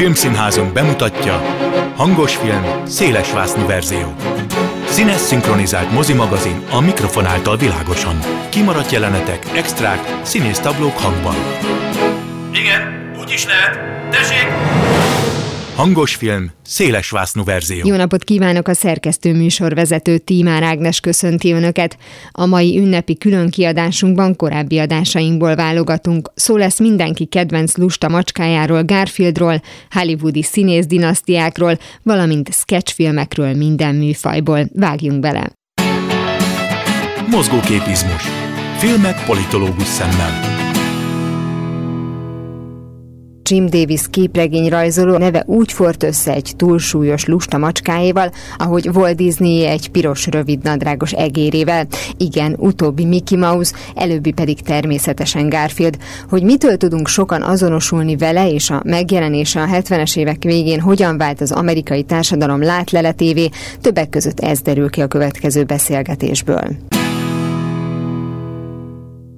Filmszínházunk bemutatja Hangos film, szélesvásznú verzió. Színes szinkronizált mozimagazin a mikrofon által világosan. Kimaradt jelenetek, extrák, színésztablók hangban. Igen, úgy is lehet. Hangos film, szélesvásznú verzió. Jó napot kívánok a szerkesztő műsorvezető Tímár Ágnes köszönti Önöket. A mai ünnepi külön kiadásunkban korábbi adásainkból válogatunk. Szó lesz mindenki kedvenc lusta macskájáról, Garfieldról, hollywoodi színész dinasztiákról, valamint sketchfilmekről minden műfajból. Vágjunk bele! Mozgóképizmus. Filmek politológus szemmel. Jim Davis képregény rajzoló neve úgy fort össze egy túlsúlyos lusta macskáéval, ahogy Walt Disney egy piros rövidnadrágos egérével. Igen, utóbbi Mickey Mouse, előbbi pedig természetesen Garfield. Hogy mitől tudunk sokan azonosulni vele, és a megjelenése a 70-es évek végén hogyan vált az amerikai társadalom látleletévé, többek között ez derül ki a következő beszélgetésből.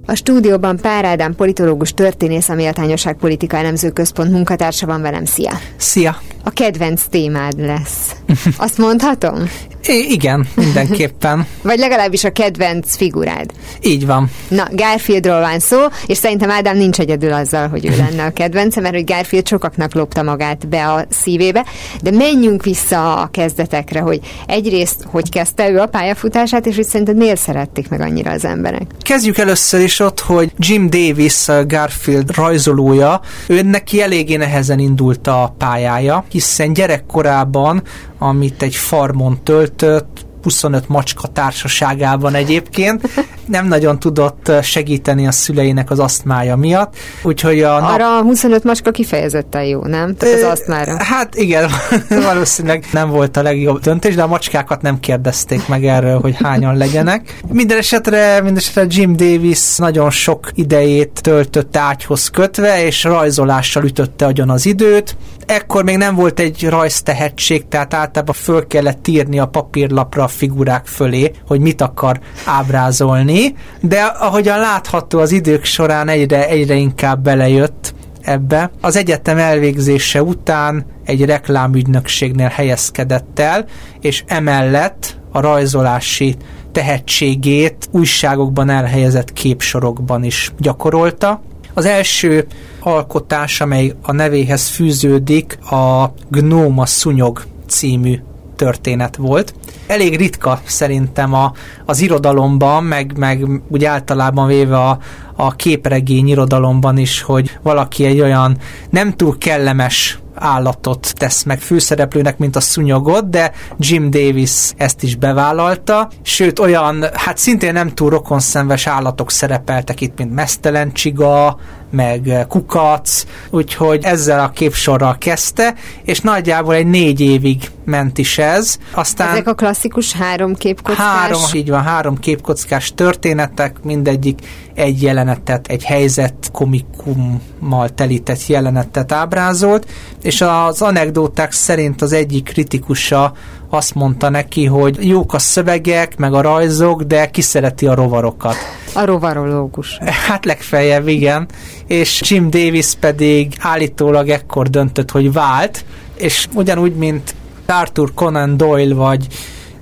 A stúdióban Pár Ádám politológus történész, a Méltányosság Politika Elemző Központ munkatársa van velem. Szia! Szia! A kedvenc témád lesz. Azt mondhatom? I- igen, mindenképpen. Vagy legalábbis a kedvenc figurád. Így van. Na, Garfieldról van szó, és szerintem Ádám nincs egyedül azzal, hogy ő lenne a kedvence, mert hogy Garfield sokaknak lopta magát be a szívébe, de menjünk vissza a kezdetekre, hogy egyrészt, hogy kezdte ő a pályafutását, és hogy szerinted miért szerették meg annyira az emberek? Kezdjük először is ott, hogy Jim Davis, Garfield rajzolója, ő neki eléggé nehezen indult a pályája, hiszen gyerekkorában, amit egy farmon töltött, 25 macska társaságában egyébként. Nem nagyon tudott segíteni a szüleinek az asztmája miatt. Úgyhogy a nap... Arra a 25 macska kifejezetten jó, nem? Tehát az asztmára. Hát igen, valószínűleg nem volt a legjobb döntés, de a macskákat nem kérdezték meg erről, hogy hányan legyenek. Minden esetre, minden esetre Jim Davis nagyon sok idejét töltötte ágyhoz kötve, és rajzolással ütötte agyon az időt. Ekkor még nem volt egy rajztehetség, tehát általában föl kellett írni a papírlapra figurák fölé, hogy mit akar ábrázolni, de ahogyan látható az idők során egyre, egyre inkább belejött ebbe. Az egyetem elvégzése után egy reklámügynökségnél helyezkedett el, és emellett a rajzolási tehetségét újságokban elhelyezett képsorokban is gyakorolta. Az első alkotás, amely a nevéhez fűződik, a Gnóma Szúnyog című történet volt. Elég ritka szerintem a, az irodalomban, meg, meg úgy általában véve a, a képregény irodalomban is, hogy valaki egy olyan nem túl kellemes állatot tesz meg főszereplőnek, mint a szunyogot, de Jim Davis ezt is bevállalta, sőt olyan, hát szintén nem túl rokonszenves állatok szerepeltek itt, mint mesztelen csiga, meg kukac, úgyhogy ezzel a képsorral kezdte, és nagyjából egy négy évig ment is ez. Aztán Ezek a klasszikus három képkockás? Három, így van, három képkockás történetek, mindegyik egy jelenetet, egy helyzet komikummal telített jelenetet ábrázolt, és az anekdóták szerint az egyik kritikusa azt mondta neki, hogy jók a szövegek, meg a rajzok, de ki szereti a rovarokat. A rovarológus. Hát legfeljebb, igen. És Jim Davis pedig állítólag ekkor döntött, hogy vált, és ugyanúgy, mint Arthur Conan Doyle vagy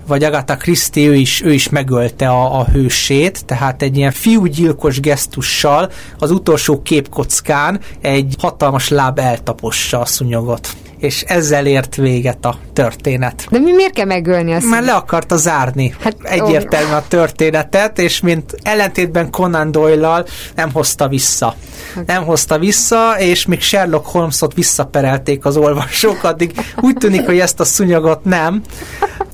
vagy Agatha Christie, ő is, ő is megölte a, a hősét, tehát egy ilyen fiúgyilkos gesztussal az utolsó képkockán egy hatalmas láb eltapossa a szunyogot és ezzel ért véget a történet. De mi miért kell megölni azt? Mert le akarta zárni hát, egyértelműen a történetet, és mint ellentétben Conan doyle nem hozta vissza. Okay. Nem hozta vissza, és még Sherlock Holmesot visszaperelték az olvasók, addig úgy tűnik, hogy ezt a szunyagot nem.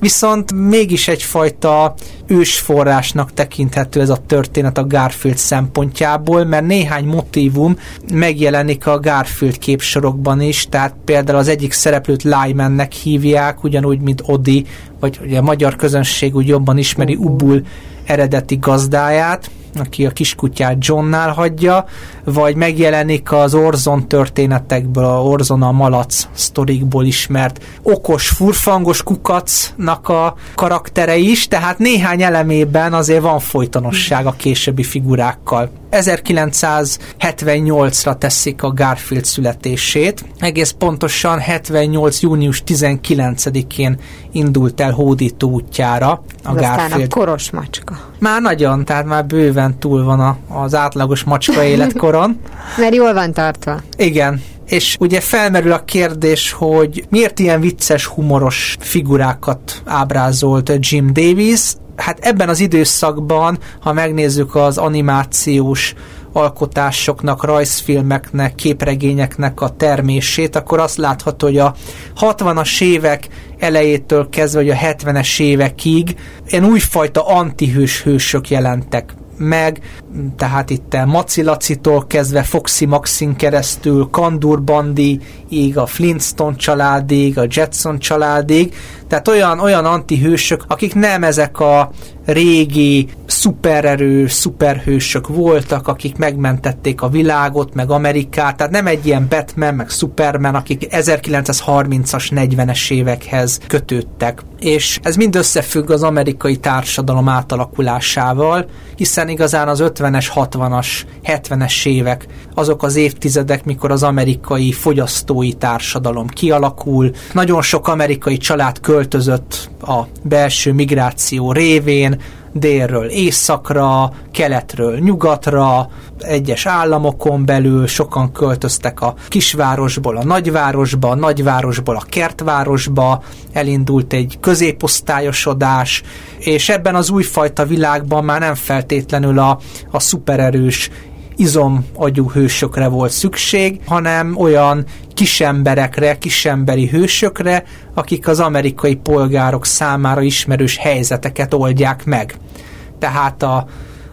Viszont mégis egyfajta ősforrásnak tekinthető ez a történet a Garfield szempontjából, mert néhány motívum megjelenik a Garfield képsorokban is, tehát például az egyik szereplőt Lymannek hívják, ugyanúgy, mint Odi, vagy ugye a magyar közönség úgy jobban ismeri Ubul eredeti gazdáját, aki a kiskutyát Johnnál hagyja, vagy megjelenik az Orzon történetekből, a Orzon a malac sztorikból ismert okos, furfangos kukacnak a karaktere is, tehát néhány elemében azért van folytonosság a későbbi figurákkal. 1978-ra teszik a Garfield születését. Egész pontosan 78. június 19-én indult el hódító útjára a aztán Garfield. a koros macska. Már nagyon, tehát már bőven túl van a, az átlagos macska életkoron. Mert jól van tartva. Igen, és ugye felmerül a kérdés, hogy miért ilyen vicces, humoros figurákat ábrázolt Jim Davis. Hát ebben az időszakban, ha megnézzük az animációs alkotásoknak, rajzfilmeknek, képregényeknek a termését, akkor azt látható, hogy a 60-as évek elejétől kezdve, vagy a 70-es évekig ilyen újfajta antihős hősök jelentek meg, tehát itt Maci Lacitól kezdve Foxy Maxin keresztül, Kandur Bandi, így a Flintstone családig, a Jetson családig, tehát olyan, olyan antihősök, akik nem ezek a régi szupererő, szuperhősök voltak, akik megmentették a világot, meg Amerikát, tehát nem egy ilyen Batman, meg Superman, akik 1930-as, 40-es évekhez kötődtek. És ez mind összefügg az amerikai társadalom átalakulásával, hiszen igazán az 50-es, 60-as, 70-es évek azok az évtizedek, mikor az amerikai fogyasztói társadalom kialakul. Nagyon sok amerikai család költözött a belső migráció révén, délről északra, keletről nyugatra, egyes államokon belül sokan költöztek a kisvárosból a nagyvárosba, a nagyvárosból a kertvárosba, elindult egy középosztályosodás, és ebben az újfajta világban már nem feltétlenül a, a szupererős izomagyú hősökre volt szükség, hanem olyan kisemberekre, kisemberi hősökre, akik az amerikai polgárok számára ismerős helyzeteket oldják meg. Tehát a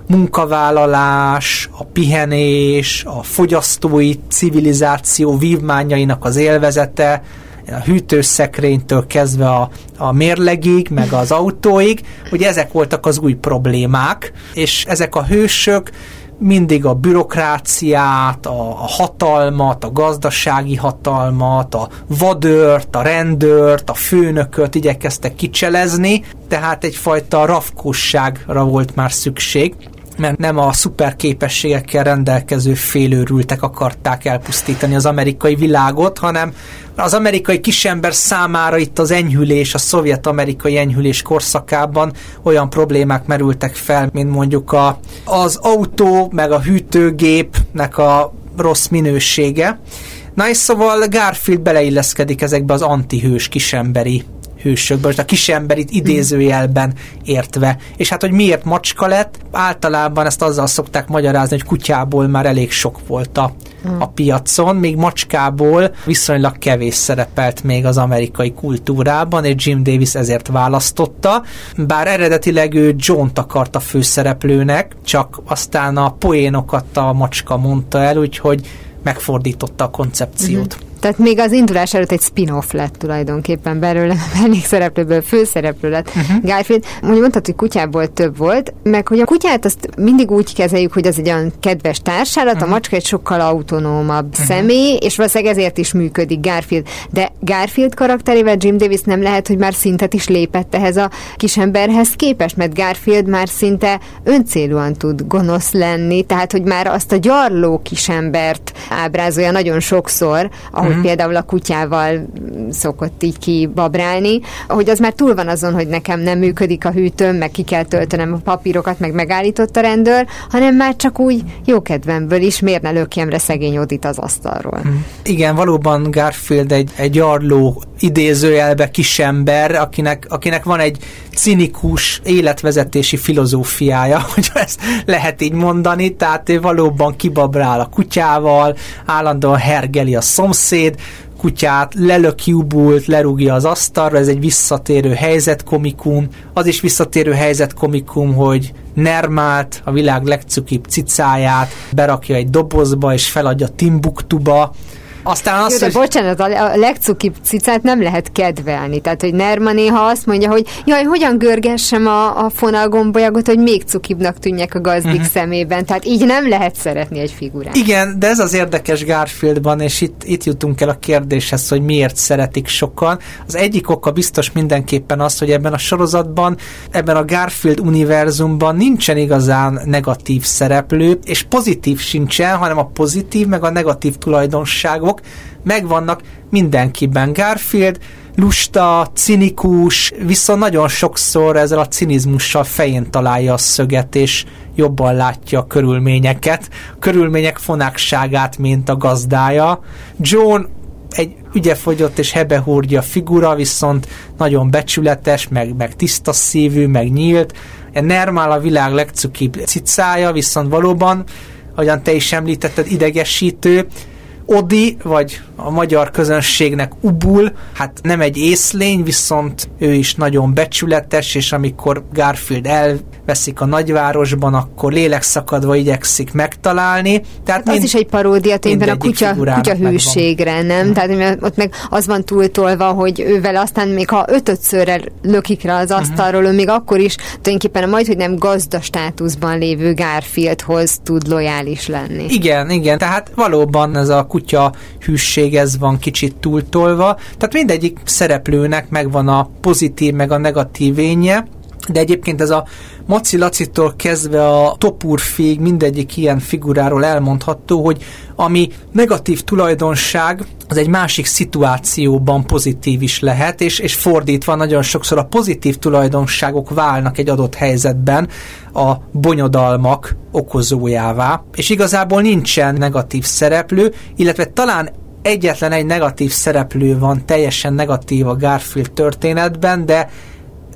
munkavállalás, a pihenés, a fogyasztói civilizáció vívmányainak az élvezete, a hűtőszekrénytől kezdve a, a mérlegig, meg az autóig, ugye ezek voltak az új problémák, és ezek a hősök mindig a bürokráciát, a, a hatalmat, a gazdasági hatalmat, a vadőrt, a rendőrt, a főnököt igyekeztek kicselezni, tehát egyfajta rafkosságra volt már szükség mert nem a szuper képességekkel rendelkező félőrültek akarták elpusztítani az amerikai világot, hanem az amerikai kisember számára itt az enyhülés, a szovjet-amerikai enyhülés korszakában olyan problémák merültek fel, mint mondjuk a, az autó, meg a hűtőgépnek a rossz minősége. Na és szóval Garfield beleilleszkedik ezekbe az antihős kisemberi hősökből, most a kisemberit idézőjelben értve. És hát, hogy miért macska lett, általában ezt azzal szokták magyarázni, hogy kutyából már elég sok volt a, a piacon, még macskából viszonylag kevés szerepelt még az amerikai kultúrában, és Jim Davis ezért választotta, bár eredetileg ő John-t akarta főszereplőnek, csak aztán a poénokat a macska mondta el, úgyhogy megfordította a koncepciót. Uh-huh. Tehát még az indulás előtt egy spin-off lett tulajdonképpen belőle, mellékszereplőből főszereplő lett uh-huh. Garfield. Mondjuk mondtad, hogy kutyából több volt, meg hogy a kutyát azt mindig úgy kezeljük, hogy az egy olyan kedves társállat, uh-huh. a macska egy sokkal autonómabb uh-huh. személy, és valószínűleg ezért is működik Garfield. De Garfield karakterével Jim Davis nem lehet, hogy már szintet is lépett ehhez a kisemberhez képest, mert Garfield már szinte öncélúan tud gonosz lenni, tehát hogy már azt a gyarló kisembert ábrázolja nagyon sokszor, ahogy uh-huh. például a kutyával szokott így kibabrálni, hogy az már túl van azon, hogy nekem nem működik a hűtőm, meg ki kell töltenem a papírokat, meg megállított a rendőr, hanem már csak úgy jókedvemből is miért ne lökjem le szegény Odit az asztalról. Uh-huh. Igen, valóban Garfield egy, egy arló idézőjelbe kisember, akinek, akinek van egy cinikus életvezetési filozófiája, hogy ezt lehet így mondani, tehát ő valóban kibabrál a kutyával, állandóan hergeli a szomszéd, kutyát, lelök jubult, lerúgja az asztalra, ez egy visszatérő helyzetkomikum. Az is visszatérő helyzetkomikum, hogy Nermát, a világ legcukibb cicáját berakja egy dobozba és feladja Timbuktuba, Aztán azt, Jó, de hogy... bocsánat, a legcukibb cicát nem lehet kedvelni. Tehát, hogy Nerma néha azt mondja, hogy jaj, hogyan görgessem a, a fonalgombolyagot, hogy még cukibbnak tűnjek a gazdik uh-huh. szemében. Tehát így nem lehet szeretni egy figurát. Igen, de ez az érdekes Garfieldban, és itt, itt jutunk el a kérdéshez, hogy miért szeretik sokan. Az egyik oka biztos mindenképpen az, hogy ebben a sorozatban, ebben a Garfield univerzumban nincsen igazán negatív szereplő, és pozitív sincsen, hanem a pozitív meg a negatív tulajdonságok megvannak mindenkiben. Garfield lusta, cinikus, viszont nagyon sokszor ezzel a cinizmussal fején találja a szöget, és jobban látja a körülményeket, a körülmények fonákságát, mint a gazdája. John egy ügyefogyott és hebehúrgya figura, viszont nagyon becsületes, meg, meg tiszta szívű, meg nyílt. Nermál a világ legcukibb cicája, viszont valóban, ahogyan te is említetted, idegesítő, Odi, vagy a magyar közönségnek Ubul, hát nem egy észlény, viszont ő is nagyon becsületes, és amikor Garfield elveszik a nagyvárosban, akkor lélekszakadva igyekszik megtalálni. Tehát hát mind, az is egy paródia tényleg a kutya, kutya hűségre, nem? Hmm. Tehát ott meg az van túltolva, hogy ővel aztán még ha ötötszörrel lökik rá az mhm. asztalról, hmm. ő még akkor is tulajdonképpen majd, hogy nem gazda státuszban lévő Garfieldhoz tud lojális lenni. Igen, igen, tehát valóban ez a kutya hűség, ez van kicsit túltolva. Tehát mindegyik szereplőnek megvan a pozitív, meg a negatív énje, de egyébként ez a Maci Lacitól kezdve a Topurfég mindegyik ilyen figuráról elmondható, hogy ami negatív tulajdonság, az egy másik szituációban pozitív is lehet, és, és fordítva nagyon sokszor a pozitív tulajdonságok válnak egy adott helyzetben a bonyodalmak okozójává, és igazából nincsen negatív szereplő, illetve talán egyetlen egy negatív szereplő van, teljesen negatív a Garfield történetben, de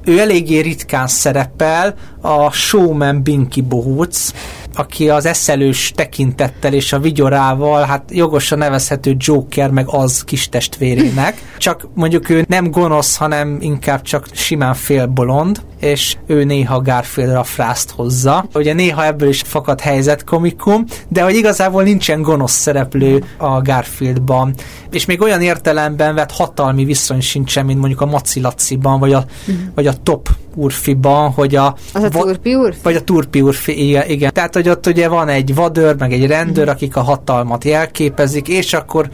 ő eléggé ritkán szerepel, a showman Binky Bohóc, aki az eszelős tekintettel és a vigyorával, hát jogosan nevezhető Joker, meg az kis testvérének. Csak mondjuk ő nem gonosz, hanem inkább csak simán félbolond, és ő néha Garfieldra frászt hozza. Ugye néha ebből is fakad helyzet komikum, de hogy igazából nincsen gonosz szereplő a Garfieldban. És még olyan értelemben vett hatalmi viszony sincsen, mint mondjuk a Maci Laciban, vagy a, mm. vagy a Top Urfiban, hogy a... Az a Turpi Urfi? Vagy a Turpi Urfi, igen, igen. Tehát, hogy ott ugye van egy vadőr, meg egy rendőr, mm. akik a hatalmat jelképezik, és akkor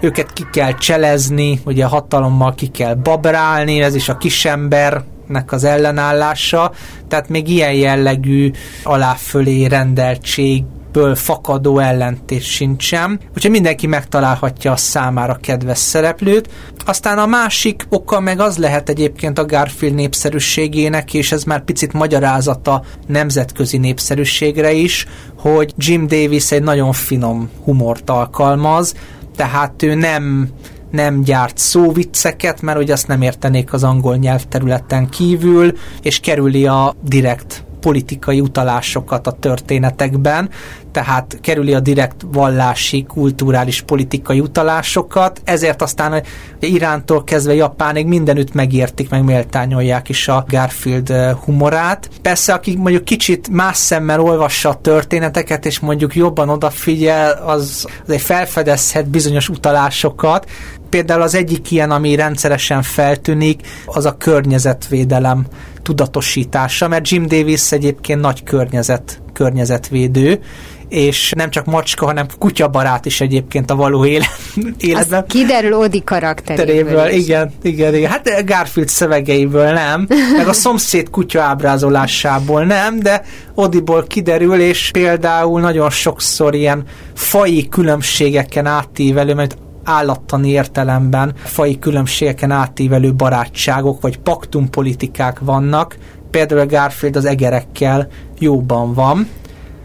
őket ki kell cselezni, ugye a hatalommal ki kell babrálni, ez is a kisembernek az ellenállása, tehát még ilyen jellegű aláfölé rendeltség ből fakadó ellentés sincsen, úgyhogy mindenki megtalálhatja a számára kedves szereplőt. Aztán a másik oka meg az lehet egyébként a Garfield népszerűségének, és ez már picit magyarázata nemzetközi népszerűségre is, hogy Jim Davis egy nagyon finom humort alkalmaz, tehát ő nem nem gyárt szóvicceket, mert ugye azt nem értenék az angol nyelvterületen kívül, és kerüli a direkt politikai utalásokat a történetekben, tehát kerüli a direkt vallási, kulturális, politikai utalásokat, ezért aztán Irántól kezdve Japánig mindenütt megértik, meg méltányolják is a Garfield eh, humorát. Persze, aki mondjuk kicsit más szemmel olvassa a történeteket, és mondjuk jobban odafigyel, az, az egy felfedezhet bizonyos utalásokat, Például az egyik ilyen, ami rendszeresen feltűnik, az a környezetvédelem tudatosítása, mert Jim Davis egyébként nagy környezet, környezetvédő, és nem csak macska, hanem kutyabarát is egyébként a való élet, életben. Az kiderül Odi karakteréből. Igen, igen, igen. Hát Garfield szövegeiből nem, meg a szomszéd kutya ábrázolásából nem, de Odiból kiderül, és például nagyon sokszor ilyen fai különbségeken átívelő, mert állattani értelemben fai különbségeken átívelő barátságok vagy paktumpolitikák vannak. Például Garfield az egerekkel jóban van.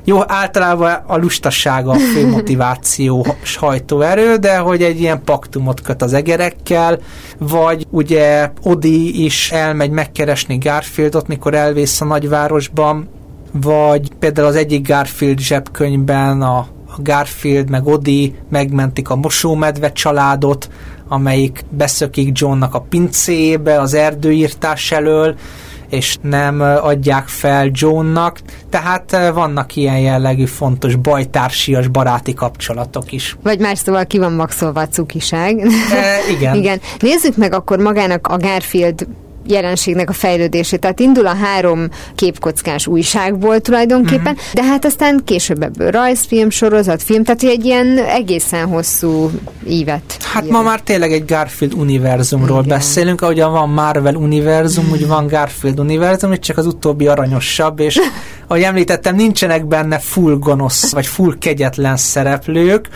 Jó, általában a lustasága a fő motiváció hajtóerő, de hogy egy ilyen paktumot köt az egerekkel, vagy ugye Odi is elmegy megkeresni Garfieldot, mikor elvész a nagyvárosban, vagy például az egyik Garfield zsebkönyvben a a Garfield meg Odi megmentik a mosómedve családot, amelyik beszökik Johnnak a pincébe az erdőírtás elől, és nem adják fel Johnnak, tehát vannak ilyen jellegű fontos bajtársias baráti kapcsolatok is. Vagy más szóval ki van maxolva a cukiság. E, igen. igen. Nézzük meg akkor magának a Garfield jelenségnek a fejlődését. Tehát indul a három képkockás újságból tulajdonképpen, uh-huh. de hát aztán később ebből rajzfilm, sorozatfilm, tehát egy ilyen egészen hosszú ívet. Hát ilyen. ma már tényleg egy Garfield univerzumról Igen. beszélünk, ahogyan van Marvel univerzum, úgy van Garfield univerzum, csak az utóbbi aranyosabb, és ahogy említettem, nincsenek benne full gonosz, vagy full kegyetlen szereplők,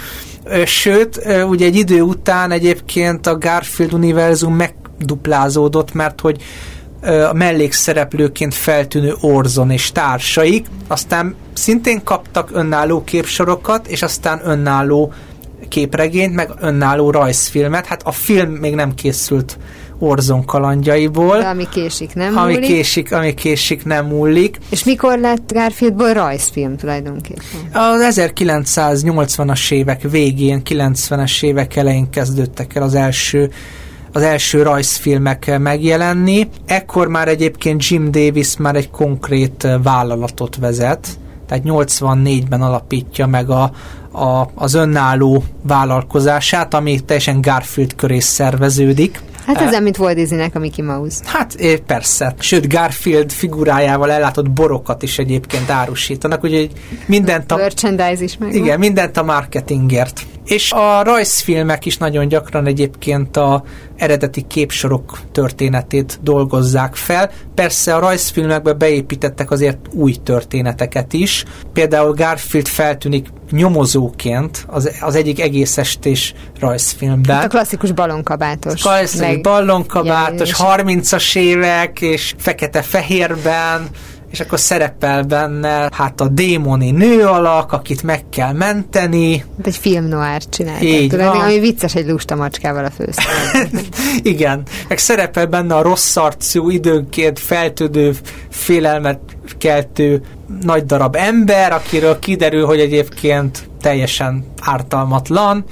Sőt, ugye egy idő után egyébként a Garfield univerzum meg duplázódott, mert hogy a mellékszereplőként feltűnő Orzon és társaik, aztán szintén kaptak önálló képsorokat, és aztán önálló képregényt, meg önálló rajzfilmet. Hát a film még nem készült Orzon kalandjaiból. De ami késik, nem ami múlik. Késik, ami késik, nem múlik. És mikor lett Garfieldból rajzfilm tulajdonképpen? Az 1980-as évek végén, 90-es évek elején kezdődtek el az első az első rajzfilmek megjelenni. Ekkor már egyébként Jim Davis már egy konkrét vállalatot vezet, tehát 84-ben alapítja meg a, a, az önálló vállalkozását, ami teljesen Garfield köré szerveződik. Hát ez, mint Walt Disneynek a Mickey Mouse. Hát persze. Sőt, Garfield figurájával ellátott borokat is egyébként árusítanak, úgyhogy mindent a... Merchandise is meg. Igen, mindent a marketingért. És a rajzfilmek is nagyon gyakran egyébként a eredeti képsorok történetét dolgozzák fel. Persze a rajzfilmekbe beépítettek azért új történeteket is. Például Garfield feltűnik nyomozóként az, az egyik egész estés rajzfilmben. Hát a klasszikus ballonkabátos. Klasszikus meg ballonkabátos, 30-as évek, és fekete-fehérben, és akkor szerepel benne hát a démoni nő alak, akit meg kell menteni. Hát egy film noir van. ami vicces egy lusta macskával a főszereplőben. Igen, meg szerepel benne a rossz arcú, időnként feltődő, félelmet keltő nagy darab ember, akiről kiderül, hogy egyébként teljesen ártalmatlan,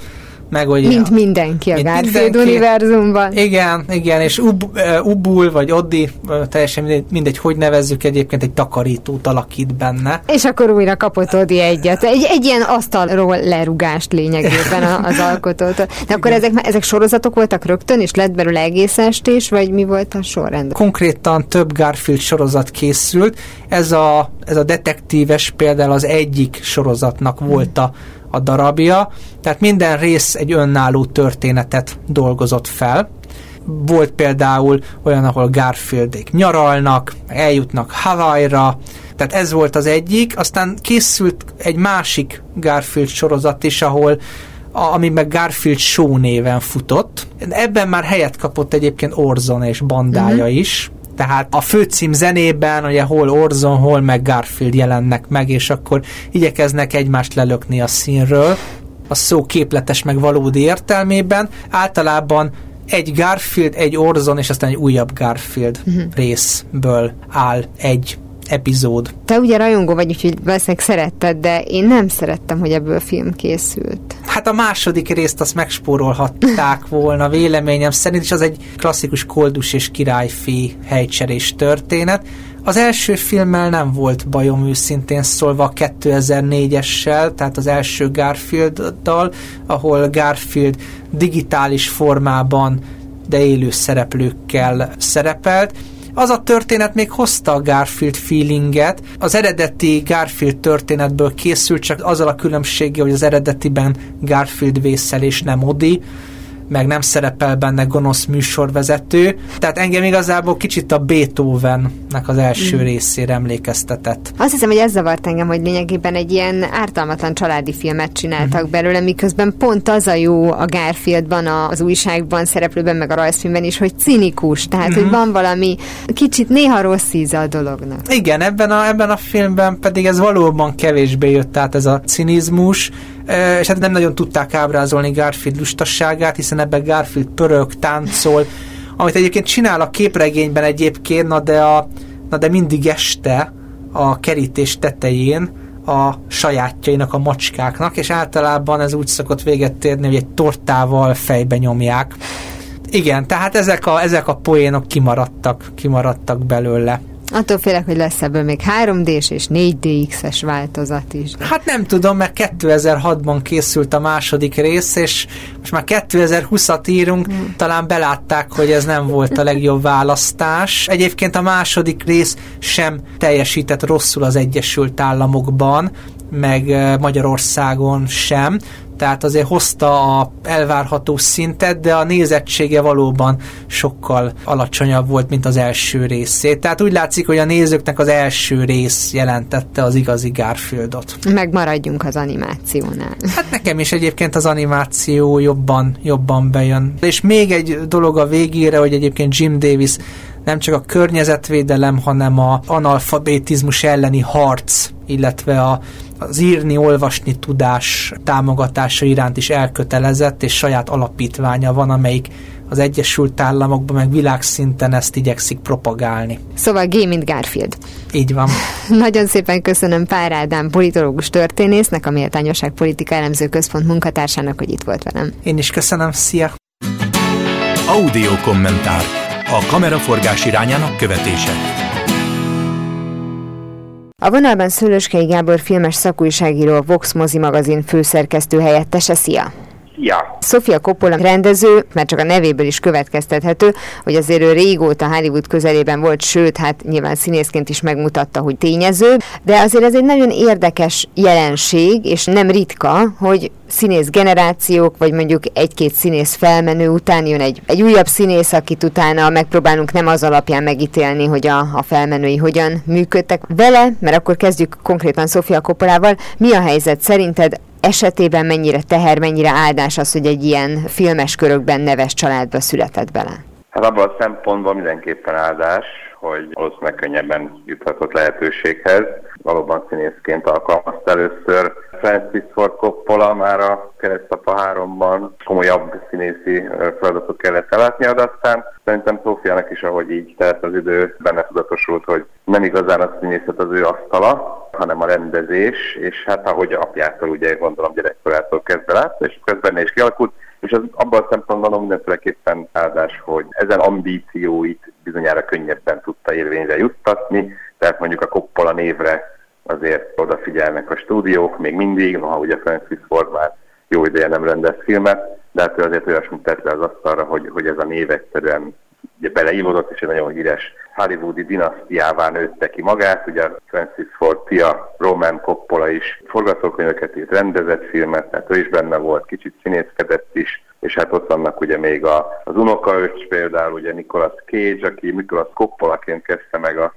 meg hogy Mint mindenki a Garfield univerzumban. Igen, igen, és Ub, Ubul, vagy Oddi, teljesen mindegy, mindegy, hogy nevezzük egyébként, egy takarítót alakít benne. És akkor újra kapott Oddi egyet. Egy, egy ilyen asztalról lerugást lényegében az alkotót. De akkor ezek, ezek sorozatok voltak rögtön, és lett belőle egész estés, vagy mi volt a sorrend? Konkrétan több Garfield sorozat készült. Ez a, ez a detektíves például az egyik sorozatnak volt a a darabja, tehát minden rész egy önálló történetet dolgozott fel. Volt például olyan, ahol Garfieldék nyaralnak, eljutnak Hawaii-ra, tehát ez volt az egyik, aztán készült egy másik Garfield sorozat is, ahol a, ami meg Garfield Show néven futott. Ebben már helyet kapott egyébként Orzon és bandája uh-huh. is, tehát a főcím zenében ugye hol Orzon, hol meg Garfield jelennek meg, és akkor igyekeznek egymást lelökni a színről, a szó képletes meg valódi értelmében. Általában egy Garfield, egy Orzon, és aztán egy újabb Garfield uh-huh. részből áll egy epizód. Te ugye rajongó vagy, úgyhogy valószínűleg szeretted, de én nem szerettem, hogy ebből film készült. Hát a második részt azt megspórolhatták volna véleményem szerint, és az egy klasszikus koldus és királyfi helycserés történet. Az első filmmel nem volt bajom őszintén szólva 2004-essel, tehát az első Garfield-dal, ahol Garfield digitális formában de élő szereplőkkel szerepelt, az a történet még hozta a Garfield feelinget. Az eredeti Garfield történetből készült, csak azzal a különbséggel, hogy az eredetiben Garfield vészel és nem Odi meg nem szerepel benne gonosz műsorvezető, tehát engem igazából kicsit a Beethovennek az első mm. részére emlékeztetett. Azt hiszem, hogy ez zavart engem, hogy lényegében egy ilyen ártalmatlan családi filmet csináltak mm. belőle, miközben pont az a jó a Garfieldban, az újságban, szereplőben, meg a rajzfilmben is, hogy cinikus, tehát mm. hogy van valami kicsit néha rossz íze a dolognak. Igen, ebben a, ebben a filmben pedig ez valóban kevésbé jött át ez a cinizmus, és hát nem nagyon tudták ábrázolni Garfield lustasságát, hiszen ebben Garfield pörög, táncol, amit egyébként csinál a képregényben egyébként, na de, a, na de mindig este a kerítés tetején a sajátjainak, a macskáknak, és általában ez úgy szokott véget térni, hogy egy tortával fejbe nyomják. Igen, tehát ezek a, ezek a poénok kimaradtak, kimaradtak belőle. Attól félek, hogy lesz ebből még 3D-s és 4DX-es változat is. Hát nem tudom, mert 2006-ban készült a második rész, és most már 2020-at írunk, hmm. talán belátták, hogy ez nem volt a legjobb választás. Egyébként a második rész sem teljesített rosszul az Egyesült Államokban, meg eh, Magyarországon sem tehát azért hozta a elvárható szintet, de a nézettsége valóban sokkal alacsonyabb volt, mint az első részét. Tehát úgy látszik, hogy a nézőknek az első rész jelentette az igazi Garfieldot. Megmaradjunk az animációnál. Hát nekem is egyébként az animáció jobban, jobban bejön. És még egy dolog a végére, hogy egyébként Jim Davis nem csak a környezetvédelem, hanem a analfabetizmus elleni harc, illetve a, az írni, olvasni tudás támogatása iránt is elkötelezett, és saját alapítványa van, amelyik az Egyesült Államokban, meg világszinten ezt igyekszik propagálni. Szóval G, mint Garfield. Így van. Nagyon szépen köszönöm Pár Ádám politológus történésznek, a Méltányosság Politika Elemző Központ munkatársának, hogy itt volt velem. Én is köszönöm, szia! Audio kommentár a kameraforgás irányának követése. A vonalban Szőlőskei Gábor filmes szakújságíró, a Vox mozi magazin főszerkesztő helyettese. Szia! Ja. Sofia Coppola rendező, mert csak a nevéből is következtethető, hogy azért ő régóta Hollywood közelében volt, sőt, hát nyilván színészként is megmutatta, hogy tényező, de azért ez egy nagyon érdekes jelenség, és nem ritka, hogy színész generációk, vagy mondjuk egy-két színész felmenő után jön egy, egy újabb színész, akit utána megpróbálunk nem az alapján megítélni, hogy a, a felmenői hogyan működtek vele, mert akkor kezdjük konkrétan Sofia Coppolával. Mi a helyzet szerinted? Esetében mennyire teher, mennyire áldás az, hogy egy ilyen filmes körökben neves családba született bele? Hát abban a szempontból mindenképpen áldás, hogy valószínűleg könnyebben juthatott lehetőséghez. Valóban színészként alkalmazta először. Francis Ford Coppola már a Keresztapa 3-ban komolyabb színészi feladatot kellett ellátnia, de aztán szerintem Szófiának is, ahogy így telt az idő, benne tudatosult, hogy nem igazán a színészet az ő asztala, hanem a rendezés, és hát ahogy apjától ugye gondolom gyerekkorától kezdve látta, és közben is kialakult, és az abban a szempontból mindenféleképpen áldás, hogy ezen ambícióit bizonyára könnyebben tudta érvényre juttatni, tehát mondjuk a Coppola névre azért odafigyelnek a stúdiók, még mindig, noha ugye Francis Ford már jó ideje nem rendez filmet, de hát azért olyasmit tett le az asztalra, hogy, hogy ez a név egyszerűen ugye beleívódott, és egy nagyon híres hollywoodi dinasztiává nőtte ki magát. Ugye Francis Ford fia Roman Coppola is forgatókönyveket írt, rendezett filmet, tehát ő is benne volt, kicsit színészkedett is, és hát ott vannak ugye még a, az unokaöcs például, ugye Nicolas Cage, aki Nicolas Coppolaként kezdte meg a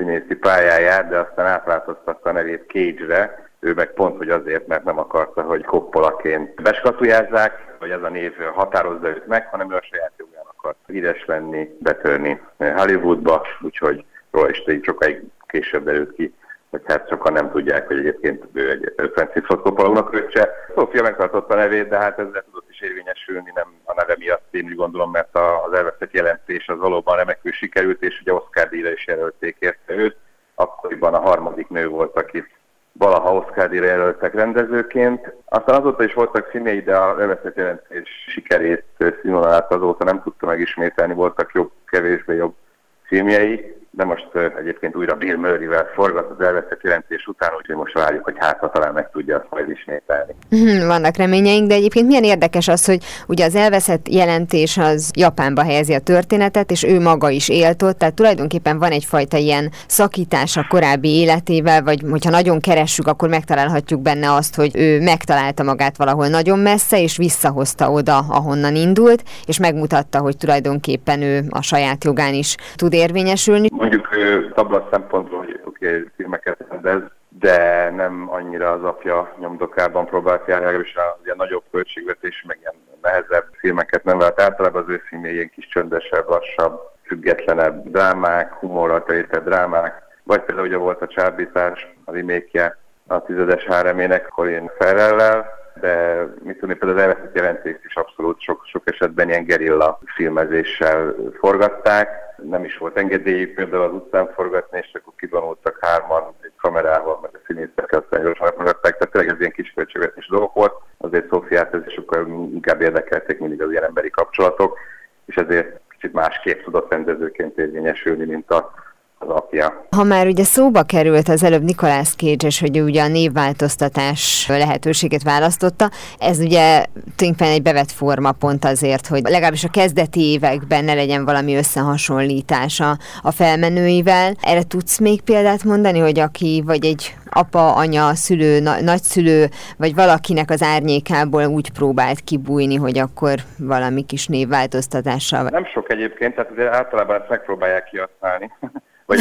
színészi pályáját, de aztán átváltoztatta a nevét Cage-re, ő meg pont, hogy azért, mert nem akarta, hogy Coppolaként beskatujázzák, vagy ez a név határozza őt meg, hanem ő a saját jogán akart híres lenni, betörni Hollywoodba, úgyhogy róla is így sokáig később derült ki, hogy hát sokan nem tudják, hogy egyébként ő egy Francis Ford Coppola unokröccse. Szófia megtartotta a nevét, de hát ezzel tudott is érvényesülni, nem a neve miatt én úgy gondolom, mert az elveszett jelentés az valóban remekül sikerült, és ugye Oscar díjra is jelölték érte őt. Akkoriban a harmadik nő volt, akit valaha Oscar díjra jelöltek rendezőként. Aztán azóta is voltak filmjei, de a elveszett jelentés sikerét színvonalát azóta nem tudta megismételni, voltak jobb, kevésbé jobb filmjei de most egyébként újra Bill Murray-vel forgat az elveszett jelentés után, úgyhogy most várjuk, hogy hát talán meg tudja azt majd ismételni. Mhm, vannak reményeink, de egyébként milyen érdekes az, hogy ugye az elveszett jelentés az Japánba helyezi a történetet, és ő maga is élt ott, tehát tulajdonképpen van egyfajta ilyen szakítás a korábbi életével, vagy hogyha nagyon keressük, akkor megtalálhatjuk benne azt, hogy ő megtalálta magát valahol nagyon messze, és visszahozta oda, ahonnan indult, és megmutatta, hogy tulajdonképpen ő a saját jogán is tud érvényesülni mondjuk tabla szempontból, hogy oké, okay, filmeket rendez, de nem annyira az apja nyomdokában próbált járni, és ilyen nagyobb költségvetés, meg ilyen nehezebb filmeket nem vált. Általában az ő filmje ilyen kis csöndesebb, lassabb, függetlenebb drámák, humorral telített drámák, vagy például ugye volt a csábítás, a remake a tizedes háremének Colin Ferrellel, de mit tudni, például az elveszett jelentést is abszolút sok, sok esetben ilyen gerilla filmezéssel forgatták. Nem is volt engedély például az utcán forgatni, és akkor kivonultak hárman egy kamerával, meg a színészek aztán gyorsan forgatták, tehát tényleg ez ilyen kis költségvetés dolog volt. Azért Szófiát ez sokkal inkább érdekelték mindig az ilyen emberi kapcsolatok, és ezért kicsit másképp tudott rendezőként érvényesülni, mint a az apja. Ha már ugye szóba került az előbb Nikolász Kécses, hogy ugye a névváltoztatás lehetőséget választotta, ez ugye tulajdonképpen egy bevett forma pont azért, hogy legalábbis a kezdeti években ne legyen valami összehasonlítása a felmenőivel. Erre tudsz még példát mondani, hogy aki vagy egy apa, anya, szülő, na- nagyszülő, vagy valakinek az árnyékából úgy próbált kibújni, hogy akkor valami kis névváltoztatással. Nem sok egyébként, tehát azért általában ezt megpróbálják kihasználni. vagy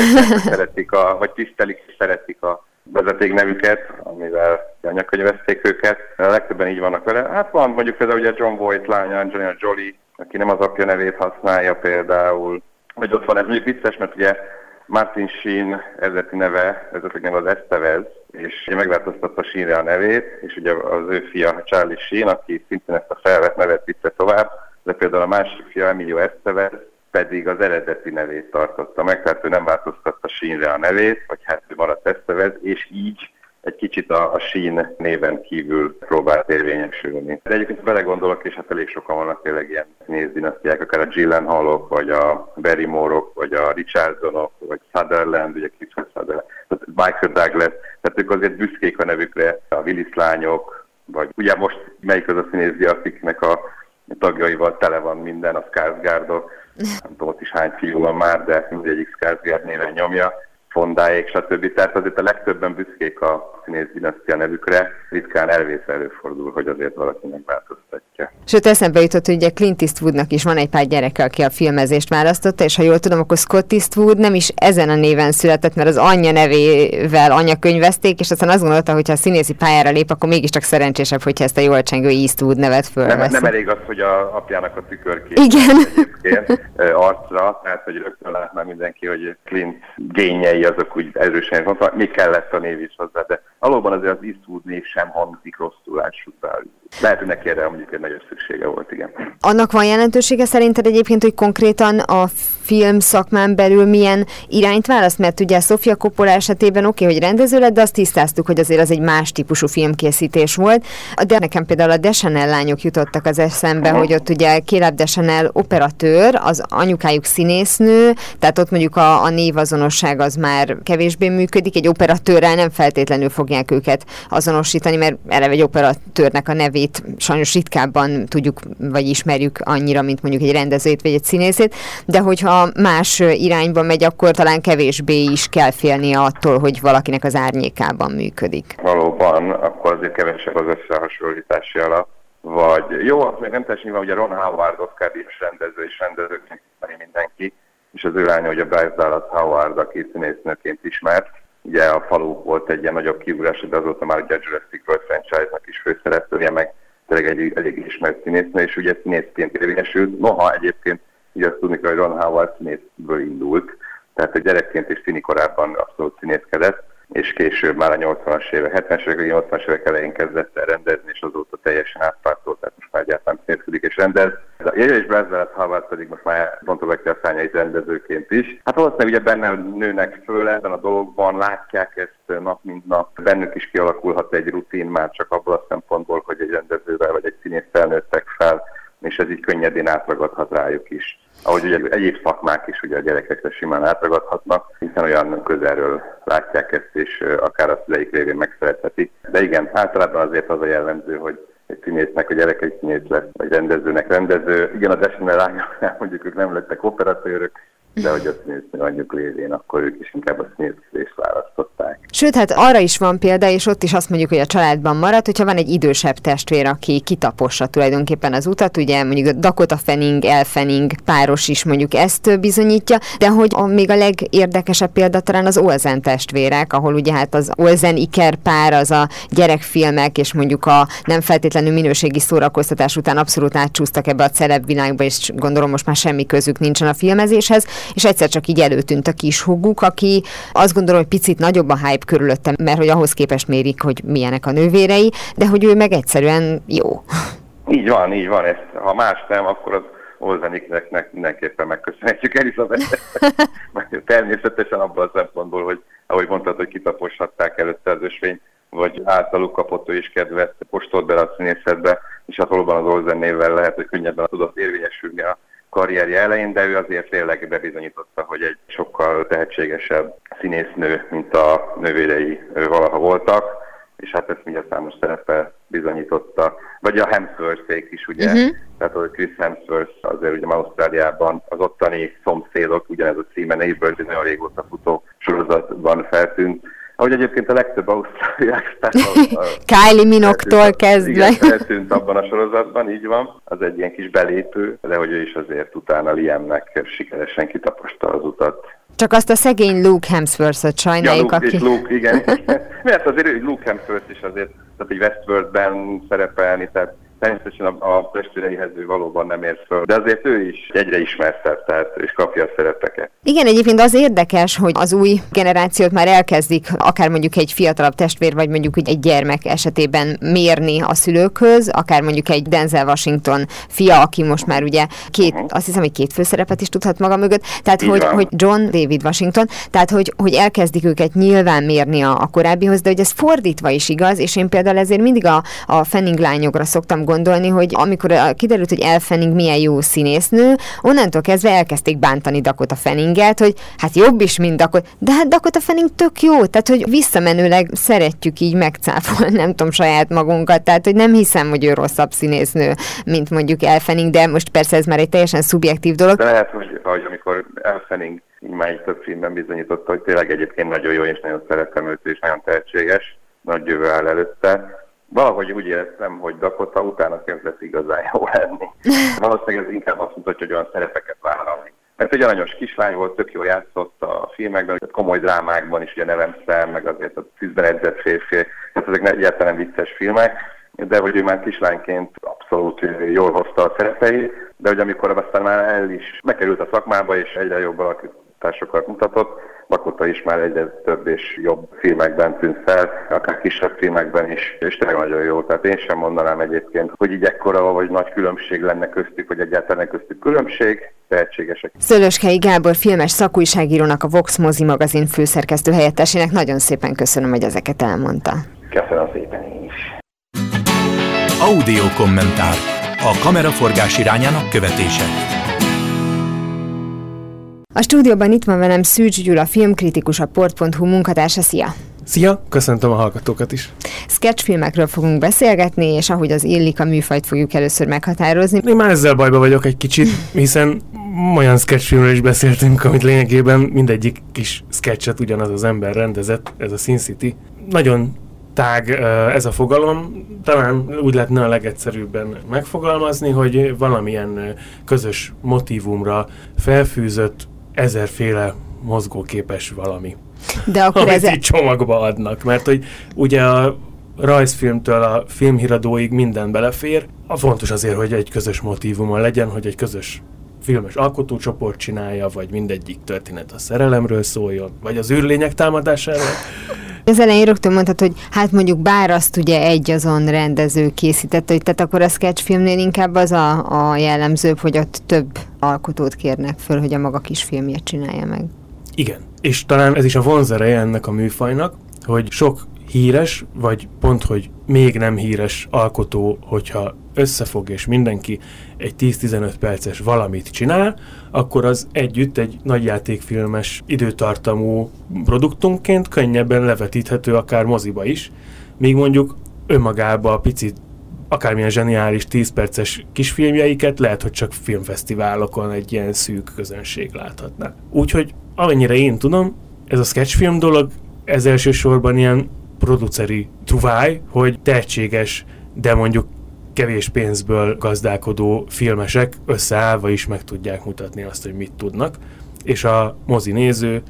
szeretik, a, vagy tisztelik és szeretik a vezeték nevüket, amivel anyakönyvezték őket. A legtöbben így vannak vele. Hát van mondjuk például ugye John Voight lánya, Angelina Jolie, aki nem az apja nevét használja például. Vagy ott van, ez mondjuk vicces, mert ugye Martin Sheen eredeti neve, eredeti neve az Estevez, és ugye megváltoztatta Sheenre a nevét, és ugye az ő fia Charlie Sheen, aki szintén ezt a felvett nevet vitte tovább, de például a másik fia Emilio Estevez pedig az eredeti nevét tartotta meg, tehát ő nem változtatta Sheenre a nevét, vagy hát ő maradt Estevez, és így egy kicsit a, a Sheen néven kívül próbált érvényesülni. De egyébként belegondolok, és hát elég sokan vannak tényleg ilyen nézdinasztiák, akár a Gyllenhaalok, vagy a Barrymore-ok, vagy a Richardsonok, vagy Sutherland, ugye Christopher Sutherland, tehát Michael Douglas, tehát ők azért büszkék a nevükre, a Willis lányok, vagy ugye most melyik az a színész, akiknek a tagjaival tele van minden, a Skarsgårdok, nem tudom, ott is hány fiú van már, de mindegyik Skarsgård néven nyomja fondáék, stb. Tehát azért a legtöbben büszkék a színész dinasztia nevükre, ritkán elvész előfordul, hogy azért valaki megváltoztatja. Sőt, eszembe jutott, hogy ugye Clint Eastwoodnak is van egy pár gyereke, aki a filmezést választotta, és ha jól tudom, akkor Scott Eastwood nem is ezen a néven született, mert az anyja nevével anyakönyvezték, és aztán azt gondolta, hogy ha a színészi pályára lép, akkor mégiscsak szerencsésebb, hogyha ezt a jól csengő Eastwood nevet fölveszi. Nem, nem elég az, hogy a apjának a tükörkép Igen. arcra, tehát hogy rögtön látná mindenki, hogy Clint gényei azok úgy erősen mondta, mi kellett a név is hozzá, de valóban azért az Eastwood név sem hangzik rosszul, lássuk be. Lehet, hogy neki erre mondjuk egy nagyobb szüksége volt, igen. Annak van jelentősége szerinted egyébként, hogy konkrétan a film szakmán belül milyen irányt választ? Mert ugye Sofia Coppola esetében oké, okay, hogy rendező lett, de azt tisztáztuk, hogy azért az egy más típusú filmkészítés volt. De nekem például a Deschanel lányok jutottak az eszembe, hogy ott ugye Caleb Deschanel operatőr, az anyukájuk színésznő, tehát ott mondjuk a, a névazonosság az már kevésbé működik, egy operatőrrel nem feltétlenül fogják őket azonosítani, mert eleve egy operatőrnek a nevét sajnos ritkábban tudjuk, vagy ismerjük annyira, mint mondjuk egy rendezőt vagy egy színészét, de hogyha más irányba megy, akkor talán kevésbé is kell félni attól, hogy valakinek az árnyékában működik. Valóban, akkor azért kevesebb az összehasonlítási alap. Vagy jó, az még nem teljesen nyilván, ugye Ron Howard, Oscar díjas rendező és rendezőként mindenki, és az ő lánya, hogy a Bryce Dallas Howard, aki színésznőként ismert. Ugye a falu volt egy ilyen nagyobb kiugrás, de azóta már ugye a Jurassic World franchise-nak is főszereplője, meg tényleg egy elég ismert színésznő, és ugye színészként érvényesült. Noha egyébként így azt tudni hogy Ron Howard színészből indult, tehát egy gyerekként is színi korábban abszolút színészkedett, és később már a 80-as évek, 70-es évek, 80-as évek elején kezdett el rendezni, és azóta teljesen átpártolt, tehát most már egyáltalán színészkedik és rendez. A Jaya és Brazzelet Howard pedig most már bontogatja a szányait rendezőként is. Hát valószínűleg ugye benne nőnek föl ebben a dologban, látják ezt nap mint nap. Bennük is kialakulhat egy rutin már csak abból a szempontból, hogy egy rendezővel vagy egy színész felnőttek fel, és ez így könnyedén átragadhat rájuk is. Ahogy ugye egyéb szakmák is ugye a gyerekekre simán átragadhatnak, hiszen olyan közelről látják ezt, és akár a szüleik révén megszerethetik. De igen, általában azért az a jellemző, hogy egy színésznek, a gyerek egy színész lesz, vagy rendezőnek rendező. Igen, a Desmond lányoknál mondjuk ők nem lettek operatőrök, de hogy a színésznő anyjuk lévén, akkor ők is inkább a színészkedést választották. Sőt, hát arra is van példa, és ott is azt mondjuk, hogy a családban marad, hogyha van egy idősebb testvér, aki kitapossa tulajdonképpen az utat, ugye mondjuk a Dakota Fanning, El Fanning páros is mondjuk ezt bizonyítja, de hogy a, még a legérdekesebb példa talán az Olsen testvérek, ahol ugye hát az Olsen Iker pár, az a gyerekfilmek, és mondjuk a nem feltétlenül minőségi szórakoztatás után abszolút átcsúsztak ebbe a celeb világba, és gondolom most már semmi közük nincsen a filmezéshez, és egyszer csak így előtűnt a kis huguk, aki azt gondolom, hogy picit nagyobb a hype körülöttem, mert hogy ahhoz képest mérik, hogy milyenek a nővérei, de hogy ő meg egyszerűen jó. Így van, így van. Ezt, ha más nem, akkor az Olzeniknek mindenképpen megköszönhetjük Elizabeth. Természetesen abban a szempontból, hogy ahogy mondtad, hogy kitaposhatták előtte az ösvény, vagy általuk kapott ő is kedvet, postolt bele a színészetbe, és hát valóban az Olzen névvel lehet, hogy könnyebben tudott érvényesülni a karrierje elején, de ő azért tényleg bebizonyította, hogy egy sokkal tehetségesebb színésznő, mint a nővérei valaha voltak, és hát ezt mindjárt számos szerepe bizonyította. Vagy a Hemsworth is, ugye, uh-huh. tehát hogy Chris Hemsworth azért ugye Ausztráliában az ottani szomszédok, ugyanez a címe Neighbors, nagyon régóta futó sorozatban feltűnt, ahogy egyébként a legtöbb ausztráliák Kylie Minoktól kezdve. Igen, feltűnt abban a sorozatban, így van. Az egy ilyen kis belépő, de hogy ő is azért utána Liamnek sikeresen kitaposta az utat. Csak azt a szegény Luke Hemsworth-ot sajnáljuk, ja, Luke, aki... Luke, igen. Mert azért Luke Hemsworth is azért, tehát egy Westworldben szerepelni, tehát Természetesen a, a testvéreihez ő valóban nem ér föl, de azért ő is egyre ismertebb, tehát és kapja a szerepeket. Igen, egyébként az érdekes, hogy az új generációt már elkezdik, akár mondjuk egy fiatalabb testvér, vagy mondjuk egy gyermek esetében mérni a szülőkhöz, akár mondjuk egy Denzel Washington fia, aki most már ugye két, uh-huh. azt hiszem, hogy két főszerepet is tudhat maga mögött, tehát hogy, hogy John David Washington, tehát hogy, hogy elkezdik őket nyilván mérni a, a korábbihoz, de hogy ez fordítva is igaz, és én például ezért mindig a, a Fanning lányokra szoktam gondolni, hogy amikor kiderült, hogy Elle Fanning milyen jó színésznő, onnantól kezdve elkezdték bántani Dakota Fanninget, hogy hát jobb is, mint Dakota, de hát Dakota Fanning tök jó, tehát hogy visszamenőleg szeretjük így megcáfolni, nem tudom, saját magunkat, tehát hogy nem hiszem, hogy ő rosszabb színésznő, mint mondjuk Fanning, de most persze ez már egy teljesen szubjektív dolog. De lehet, hogy, hogy amikor Elle Fanning már egy több filmben bizonyította, hogy tényleg egyébként nagyon jó, és nagyon szeretem őt, és nagyon tehetséges, nagy jövő áll előtte valahogy úgy éreztem, hogy Dakota utána kezdett igazán jó lenni. Valószínűleg ez inkább azt mutatja, hogy olyan szerepeket vállalni. Mert egy aranyos kislány volt, tök jól játszott a filmekben, a komoly drámákban is, ugye nevemszer, meg azért a tűzben edzett férfi, hát ezek egyáltalán vicces filmek, de hogy ő már kislányként abszolút jól hozta a szerepeit, de hogy amikor aztán már el is bekerült a szakmába, és egyre jobb alakításokat mutatott, Lakota is már egyre több és jobb filmekben tűnt fel, akár kisebb filmekben is, és tényleg nagyon jó. Tehát én sem mondanám egyébként, hogy így ekkora vagy nagy különbség lenne köztük, vagy egyáltalán köztük különbség, tehetségesek. Szőlőskei Gábor filmes szakújságírónak, a Vox Mozi magazin főszerkesztő helyettesének nagyon szépen köszönöm, hogy ezeket elmondta. Köszönöm szépen én is. Audio kommentár. A kameraforgás irányának követése. A stúdióban itt van velem Szűcs Gyula, filmkritikus, a port.hu munkatársa. Szia! Szia, köszöntöm a hallgatókat is. Sketchfilmekről fogunk beszélgetni, és ahogy az illik, a műfajt fogjuk először meghatározni. Én már ezzel bajba vagyok egy kicsit, hiszen olyan sketchfilmről is beszéltünk, amit lényegében mindegyik kis sketchet ugyanaz az ember rendezett, ez a Sin City. Nagyon tág ez a fogalom, talán úgy lehetne a legegyszerűbben megfogalmazni, hogy valamilyen közös motivumra felfűzött ezerféle mozgóképes valami. De akkor amit ez... így csomagba adnak, mert hogy ugye a rajzfilmtől a filmhíradóig minden belefér. A fontos azért, hogy egy közös motivuma legyen, hogy egy közös filmes alkotócsoport csinálja, vagy mindegyik történet a szerelemről szóljon, vagy az űrlények támadásáról. Az elején rögtön mondtad, hogy hát mondjuk bár azt ugye egy azon rendező készítette, hogy tehát akkor a sketchfilmnél inkább az a, a jellemzőbb, hogy ott több alkotót kérnek föl, hogy a maga kis filmjét csinálja meg. Igen, és talán ez is a vonzereje ennek a műfajnak, hogy sok híres, vagy pont, hogy még nem híres alkotó, hogyha összefog és mindenki egy 10-15 perces valamit csinál, akkor az együtt egy nagyjátékfilmes időtartamú produktunként könnyebben levetíthető akár moziba is, míg mondjuk önmagába a picit akármilyen zseniális 10 perces kisfilmjeiket lehet, hogy csak filmfesztiválokon egy ilyen szűk közönség láthatná. Úgyhogy amennyire én tudom, ez a sketchfilm dolog, ez elsősorban ilyen produceri truváj, hogy tehetséges, de mondjuk kevés pénzből gazdálkodó filmesek összeállva is meg tudják mutatni azt, hogy mit tudnak, és a mozi néző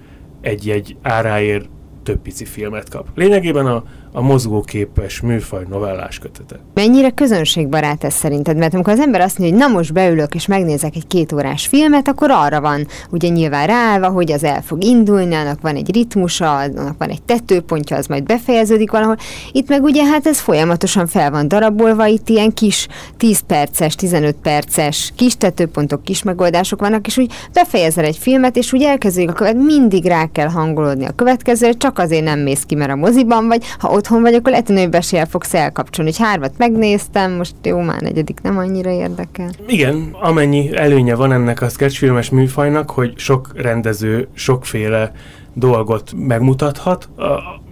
egy-egy áráért több pici filmet kap. Lényegében a a mozgóképes műfaj novellás kötete. Mennyire közönségbarát ez szerinted? Mert amikor az ember azt mondja, hogy na most beülök és megnézek egy két órás filmet, akkor arra van ugye nyilván ráállva, hogy az el fog indulni, annak van egy ritmusa, annak van egy tetőpontja, az majd befejeződik valahol. Itt meg ugye hát ez folyamatosan fel van darabolva, itt ilyen kis 10 perces, 15 perces kis tetőpontok, kis megoldások vannak, és úgy befejezel egy filmet, és úgy elkezdődik a követ, mindig rá kell hangolódni a következő, csak azért nem mész ki, mert a moziban vagy, ha otthon vagy, akkor lehet, hogy besélye fogsz elkapcsolni. Hogy hármat megnéztem, most jó, már negyedik nem annyira érdekel. Igen, amennyi előnye van ennek a sketchfilmes műfajnak, hogy sok rendező sokféle dolgot megmutathat,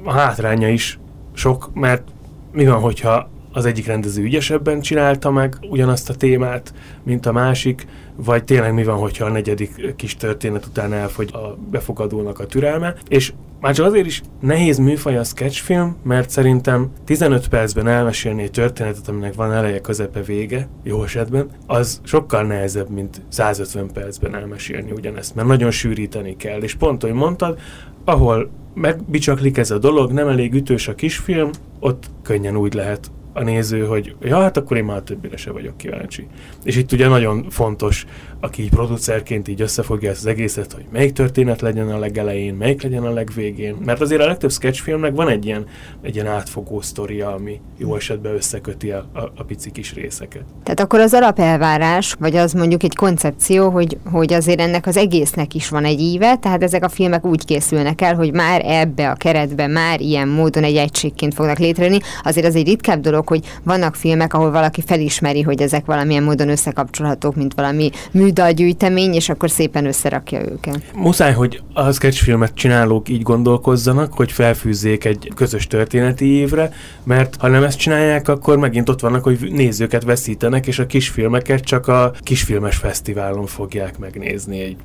a hátránya is sok, mert mi van, hogyha az egyik rendező ügyesebben csinálta meg ugyanazt a témát, mint a másik, vagy tényleg mi van, hogyha a negyedik kis történet után elfogy a befogadónak a türelme, és már csak azért is nehéz műfaj a sketchfilm, mert szerintem 15 percben elmesélni egy történetet, aminek van eleje, közepe, vége, jó esetben, az sokkal nehezebb, mint 150 percben elmesélni ugyanezt, mert nagyon sűríteni kell. És pont, hogy mondtad, ahol megbicsaklik ez a dolog, nem elég ütős a kisfilm, ott könnyen úgy lehet a néző, hogy ja, hát akkor én már többire se vagyok kíváncsi. És itt ugye nagyon fontos, aki így producerként így összefogja ezt az egészet, hogy melyik történet legyen a legelején, melyik legyen a legvégén. Mert azért a legtöbb sketchfilmnek van egy ilyen, egy ilyen átfogó sztoria, ami jó esetben összeköti a, a, a pici kis részeket. Tehát akkor az alapelvárás, vagy az mondjuk egy koncepció, hogy, hogy azért ennek az egésznek is van egy íve, tehát ezek a filmek úgy készülnek el, hogy már ebbe a keretbe, már ilyen módon egy egységként fognak létrejönni. Azért az egy ritkább dolog, hogy vannak filmek, ahol valaki felismeri, hogy ezek valamilyen módon összekapcsolhatók, mint valami műdalgyűjtemény, és akkor szépen összerakja őket. Muszáj, hogy a sketchfilmet csinálók így gondolkozzanak, hogy felfűzzék egy közös történeti évre, mert ha nem ezt csinálják, akkor megint ott vannak, hogy nézőket veszítenek, és a kisfilmeket csak a kisfilmes fesztiválon fogják megnézni egy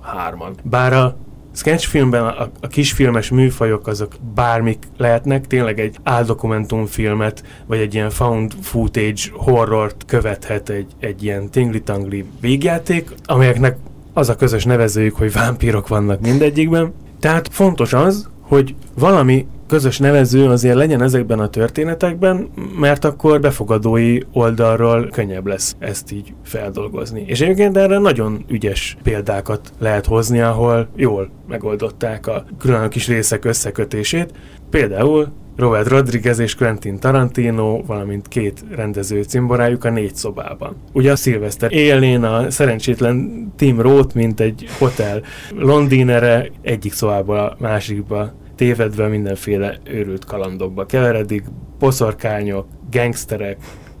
hárman. Bár a sketchfilmben a, a kisfilmes műfajok azok bármik lehetnek, tényleg egy áldokumentumfilmet, vagy egy ilyen found footage horrort követhet egy, egy ilyen tingli-tangli végjáték, amelyeknek az a közös nevezőjük, hogy vámpírok vannak mindegyikben. Tehát fontos az, hogy valami közös nevező azért legyen ezekben a történetekben, mert akkor befogadói oldalról könnyebb lesz ezt így feldolgozni. És egyébként erre nagyon ügyes példákat lehet hozni, ahol jól megoldották a külön kis részek összekötését. Például Robert Rodriguez és Quentin Tarantino, valamint két rendező cimborájuk a négy szobában. Ugye a szilveszter élén a szerencsétlen Tim Roth, mint egy hotel londinere egyik szobából a másikba tévedve mindenféle őrült kalandokba keveredik, boszorkányok, gangsterek,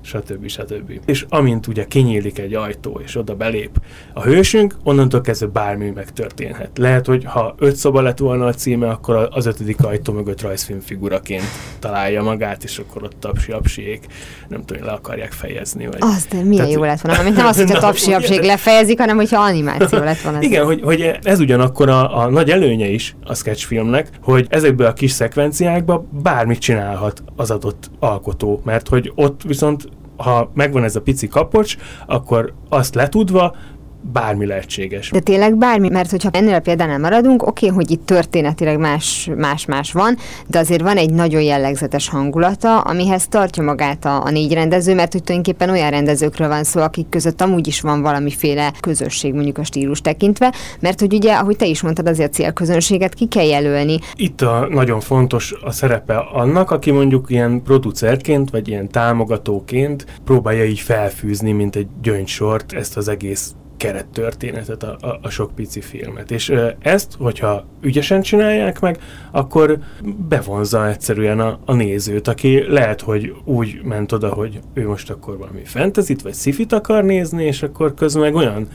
stb. stb. És amint ugye kinyílik egy ajtó, és oda belép a hősünk, onnantól kezdve bármi megtörténhet. Lehet, hogy ha öt szoba lett volna a címe, akkor az ötödik ajtó mögött rajzfilmfiguraként találja magát, és akkor ott tapsi apsiék, nem tudom, le akarják fejezni. Vagy... Az, de milyen Tehát, jó lett volna, amit nem az, hogy a tapsi apsiék lefejezik, hanem hogyha animáció lett volna. Igen, hogy, hogy ez ugyanakkor a, a nagy előnye is a sketchfilmnek, hogy ezekből a kis szekvenciákban bármit csinálhat az adott alkotó, mert hogy ott viszont ha megvan ez a pici kapocs, akkor azt letudva bármi lehetséges. De tényleg bármi, mert hogyha ennél a példánál maradunk, oké, okay, hogy itt történetileg más-más van, de azért van egy nagyon jellegzetes hangulata, amihez tartja magát a, a négy rendező, mert hogy tulajdonképpen olyan rendezőkről van szó, akik között amúgy is van valamiféle közösség, mondjuk a stílus tekintve, mert hogy ugye, ahogy te is mondtad, azért a célközönséget ki kell jelölni. Itt a nagyon fontos a szerepe annak, aki mondjuk ilyen producerként, vagy ilyen támogatóként próbálja így felfűzni, mint egy gyöngysort ezt az egész kerettörténetet, a, a, a sok pici filmet. És ezt, hogyha ügyesen csinálják meg, akkor bevonza egyszerűen a, a nézőt, aki lehet, hogy úgy ment oda, hogy ő most akkor valami fentezit vagy szifit akar nézni, és akkor közben meg olyan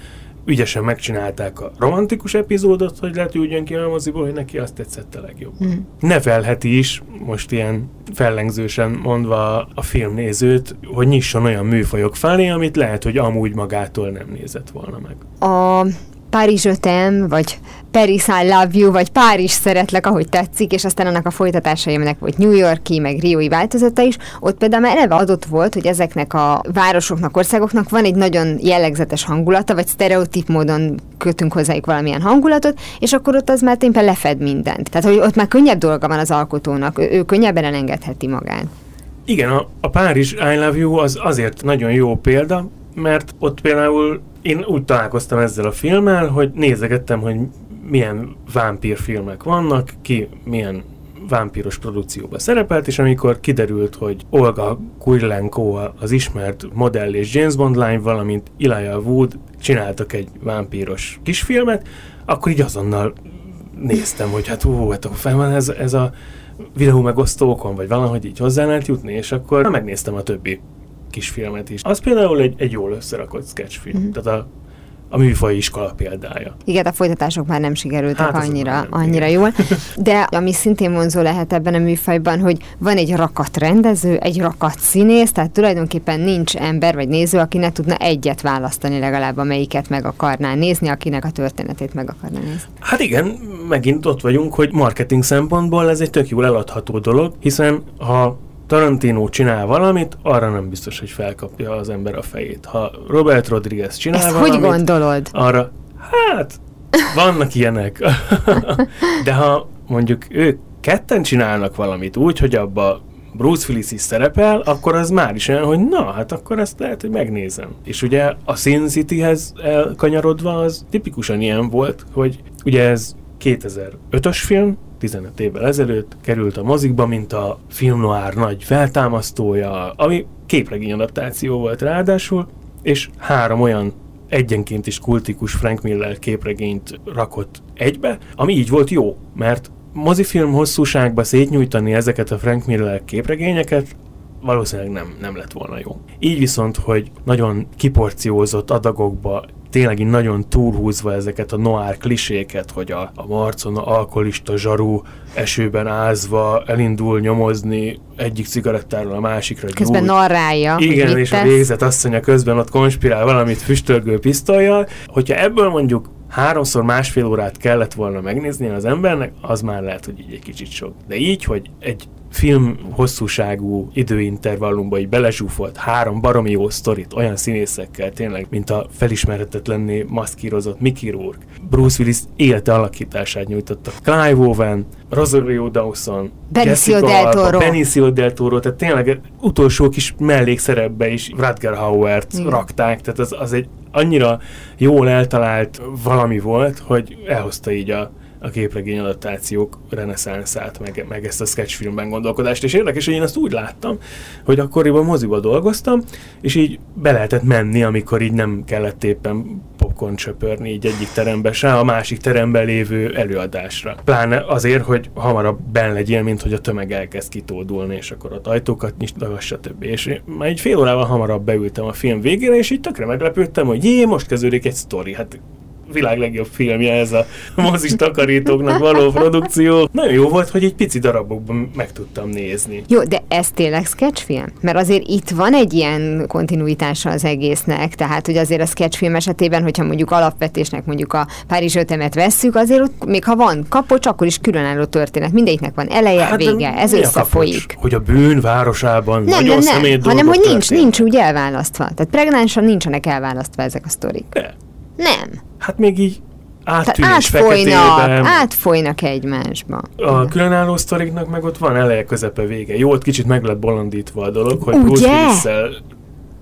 ügyesen megcsinálták a romantikus epizódot, hogy lehet úgy jön ki a moziból, hogy neki azt tetszett a legjobban. Mm. Nevelheti is, most ilyen fellengzősen mondva a filmnézőt, hogy nyisson olyan műfajok felé, amit lehet, hogy amúgy magától nem nézett volna meg. A Paris Ötem, vagy Paris I love you, vagy Párizs szeretlek, ahogy tetszik, és aztán annak a folytatásai, aminek volt New Yorki, meg Rioi változata is, ott például már eleve adott volt, hogy ezeknek a városoknak, országoknak van egy nagyon jellegzetes hangulata, vagy sztereotíp módon kötünk hozzájuk valamilyen hangulatot, és akkor ott az már tényleg lefed mindent. Tehát, hogy ott már könnyebb dolga van az alkotónak, ő, ő könnyebben elengedheti magát. Igen, a, a Párizs I Love You az azért nagyon jó példa, mert ott például én úgy találkoztam ezzel a filmmel, hogy nézegettem, hogy milyen vámpírfilmek vannak, ki milyen vámpíros produkcióba szerepelt, és amikor kiderült, hogy Olga Kurylenko az ismert modell és James Bond lány, valamint Elijah Wood csináltak egy vámpíros kisfilmet, akkor így azonnal néztem, hogy hát ú, hát fel van ez, ez a videó megosztókon, vagy valahogy így hozzá lehet jutni, és akkor megnéztem a többi kisfilmet is. Az például egy, egy jól összerakott sketchfilm. Mm-hmm. Tehát a a műfaj iskola példája. Igen, a folytatások már nem sikerültek hát annyira, nem annyira jól. De ami szintén vonzó lehet ebben a műfajban, hogy van egy rakat rendező, egy rakat színész, tehát tulajdonképpen nincs ember vagy néző, aki ne tudna egyet választani legalább, amelyiket meg akarná nézni, akinek a történetét meg akarná nézni. Hát igen, megint ott vagyunk, hogy marketing szempontból ez egy tök jól eladható dolog, hiszen ha Tarantino csinál valamit, arra nem biztos, hogy felkapja az ember a fejét. Ha Robert Rodriguez csinál Ezt valamit, hogy gondolod? arra, hát, vannak ilyenek. De ha mondjuk ők ketten csinálnak valamit úgy, hogy abba Bruce Willis is szerepel, akkor az már is olyan, hogy na, hát akkor ezt lehet, hogy megnézem. És ugye a Sin City-hez elkanyarodva az tipikusan ilyen volt, hogy ugye ez 2005-ös film, 15 évvel ezelőtt került a mozikba, mint a film noir nagy feltámasztója, ami képregény adaptáció volt ráadásul, és három olyan egyenként is kultikus Frank Miller képregényt rakott egybe, ami így volt jó, mert mozifilm hosszúságba szétnyújtani ezeket a Frank Miller képregényeket valószínűleg nem, nem lett volna jó. Így viszont, hogy nagyon kiporciózott adagokba tényleg így nagyon túlhúzva ezeket a noir kliséket, hogy a, a marcon a alkoholista zsarú esőben ázva elindul nyomozni egyik cigarettáról a másikra. Közben gyújt. narrálja. Igen, és a végzet asszonya közben ott konspirál valamit füstölgő pisztolyjal. Hogyha ebből mondjuk háromszor másfél órát kellett volna megnézni az embernek, az már lehet, hogy így egy kicsit sok. De így, hogy egy film hosszúságú időintervallumba így belezsúfolt három baromi jó sztorit olyan színészekkel tényleg, mint a felismerhetetlenné maszkírozott Mickey Rourke. Bruce Willis élete alakítását nyújtotta. Clive Owen, Rosario Dawson, Benicio del Toro. Benicio del Toro, tehát tényleg utolsó kis mellékszerepbe is Rutger Hauert Igen. rakták, tehát az, az egy annyira jól eltalált valami volt, hogy elhozta így a, a képregény adaptációk reneszánszát, meg, meg ezt a sketchfilmben gondolkodást. És érdekes, hogy én azt úgy láttam, hogy akkoriban moziba dolgoztam, és így be lehetett menni, amikor így nem kellett éppen popcorn csöpörni így egyik terembe se, a másik teremben lévő előadásra. Pláne azért, hogy hamarabb ben legyél, mint hogy a tömeg elkezd kitódulni, és akkor ott ajtókat nyitnak, stb. És már egy fél órával hamarabb beültem a film végére, és így tökre meglepődtem, hogy jé, most kezdődik egy sztori. Hát világ legjobb filmje ez a mozis takarítóknak való produkció. Nagyon jó volt, hogy egy pici darabokban meg tudtam nézni. Jó, de ez tényleg sketchfilm? Mert azért itt van egy ilyen kontinuitása az egésznek, tehát hogy azért a sketchfilm esetében, hogyha mondjuk alapvetésnek mondjuk a Párizs ötemet vesszük, azért ott, még ha van kapocs, akkor is különálló történet. Mindegyiknek van eleje, hát, vége, ez összefolyik. kapocs? Hogy a bűn városában Nem, nagyon nem, nem, hanem hogy nincs, nincs úgy elválasztva. Tehát pregnánsan nincsenek elválasztva ezek a sztorik. De, Nem. Hát még így áttűnés átfolynak, feketében. átfolynak egymásba. A különálló sztoriknak meg ott van eleje, közepe, vége. Jó, ott kicsit meg lett bolondítva a dolog, hogy Ugye? Bruce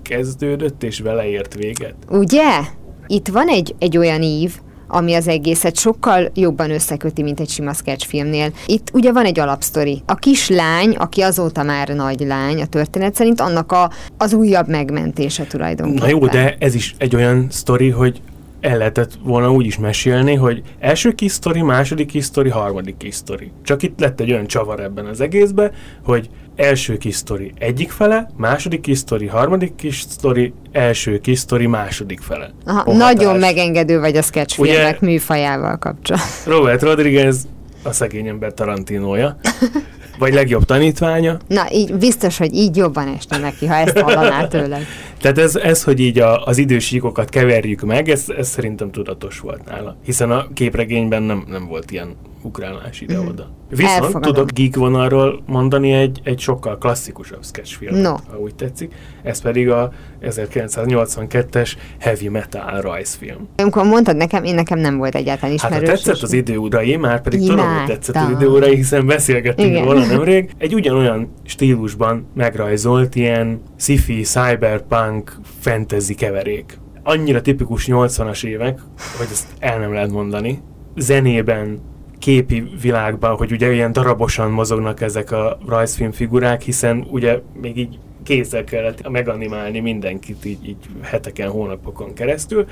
kezdődött, és vele ért véget. Ugye? Itt van egy, egy olyan ív, ami az egészet sokkal jobban összeköti, mint egy sima sketchfilmnél. Itt ugye van egy alapsztori. A kislány, aki azóta már nagy lány a történet szerint, annak a, az újabb megmentése tulajdonképpen. Na jó, de ez is egy olyan sztori, hogy el lehetett volna úgy is mesélni, hogy első kis sztori, második kis sztori, harmadik kis sztori. Csak itt lett egy olyan csavar ebben az egészben, hogy első kis sztori egyik fele, második kis sztori, harmadik kis sztori, első kis sztori, második fele. Aha, Pohatás. nagyon megengedő vagy a sketchfilmek műfajával kapcsolatban. Robert Rodriguez a szegény ember Tarantinója, vagy legjobb tanítványa. Na, így biztos, hogy így jobban esne neki, ha ezt hallaná tőled. Tehát ez, ez hogy így a, az idősíkokat keverjük meg, ez, ez szerintem tudatos volt nála. Hiszen a képregényben nem, nem volt ilyen ugrálás ide-oda. Viszont Elfogadom. tudok geek vonalról mondani egy, egy sokkal klasszikusabb sketchfilmet, No. ha úgy tetszik. Ez pedig a 1982-es Heavy Metal rajzfilm. Amikor mondtad nekem, én nekem nem volt egyáltalán Hát ha ismerős. tetszett az időurai, már pedig tudom, hogy tetszett az időurai, hiszen beszélgettünk Igen. róla nemrég. Egy ugyanolyan stílusban megrajzolt ilyen sci-fi, cyberpunk, fantasy keverék. Annyira tipikus 80-as évek, hogy ezt el nem lehet mondani. Zenében, képi világban, hogy ugye ilyen darabosan mozognak ezek a rajzfilm figurák, hiszen ugye még így kézzel kellett meganimálni mindenkit így, így heteken, hónapokon keresztül,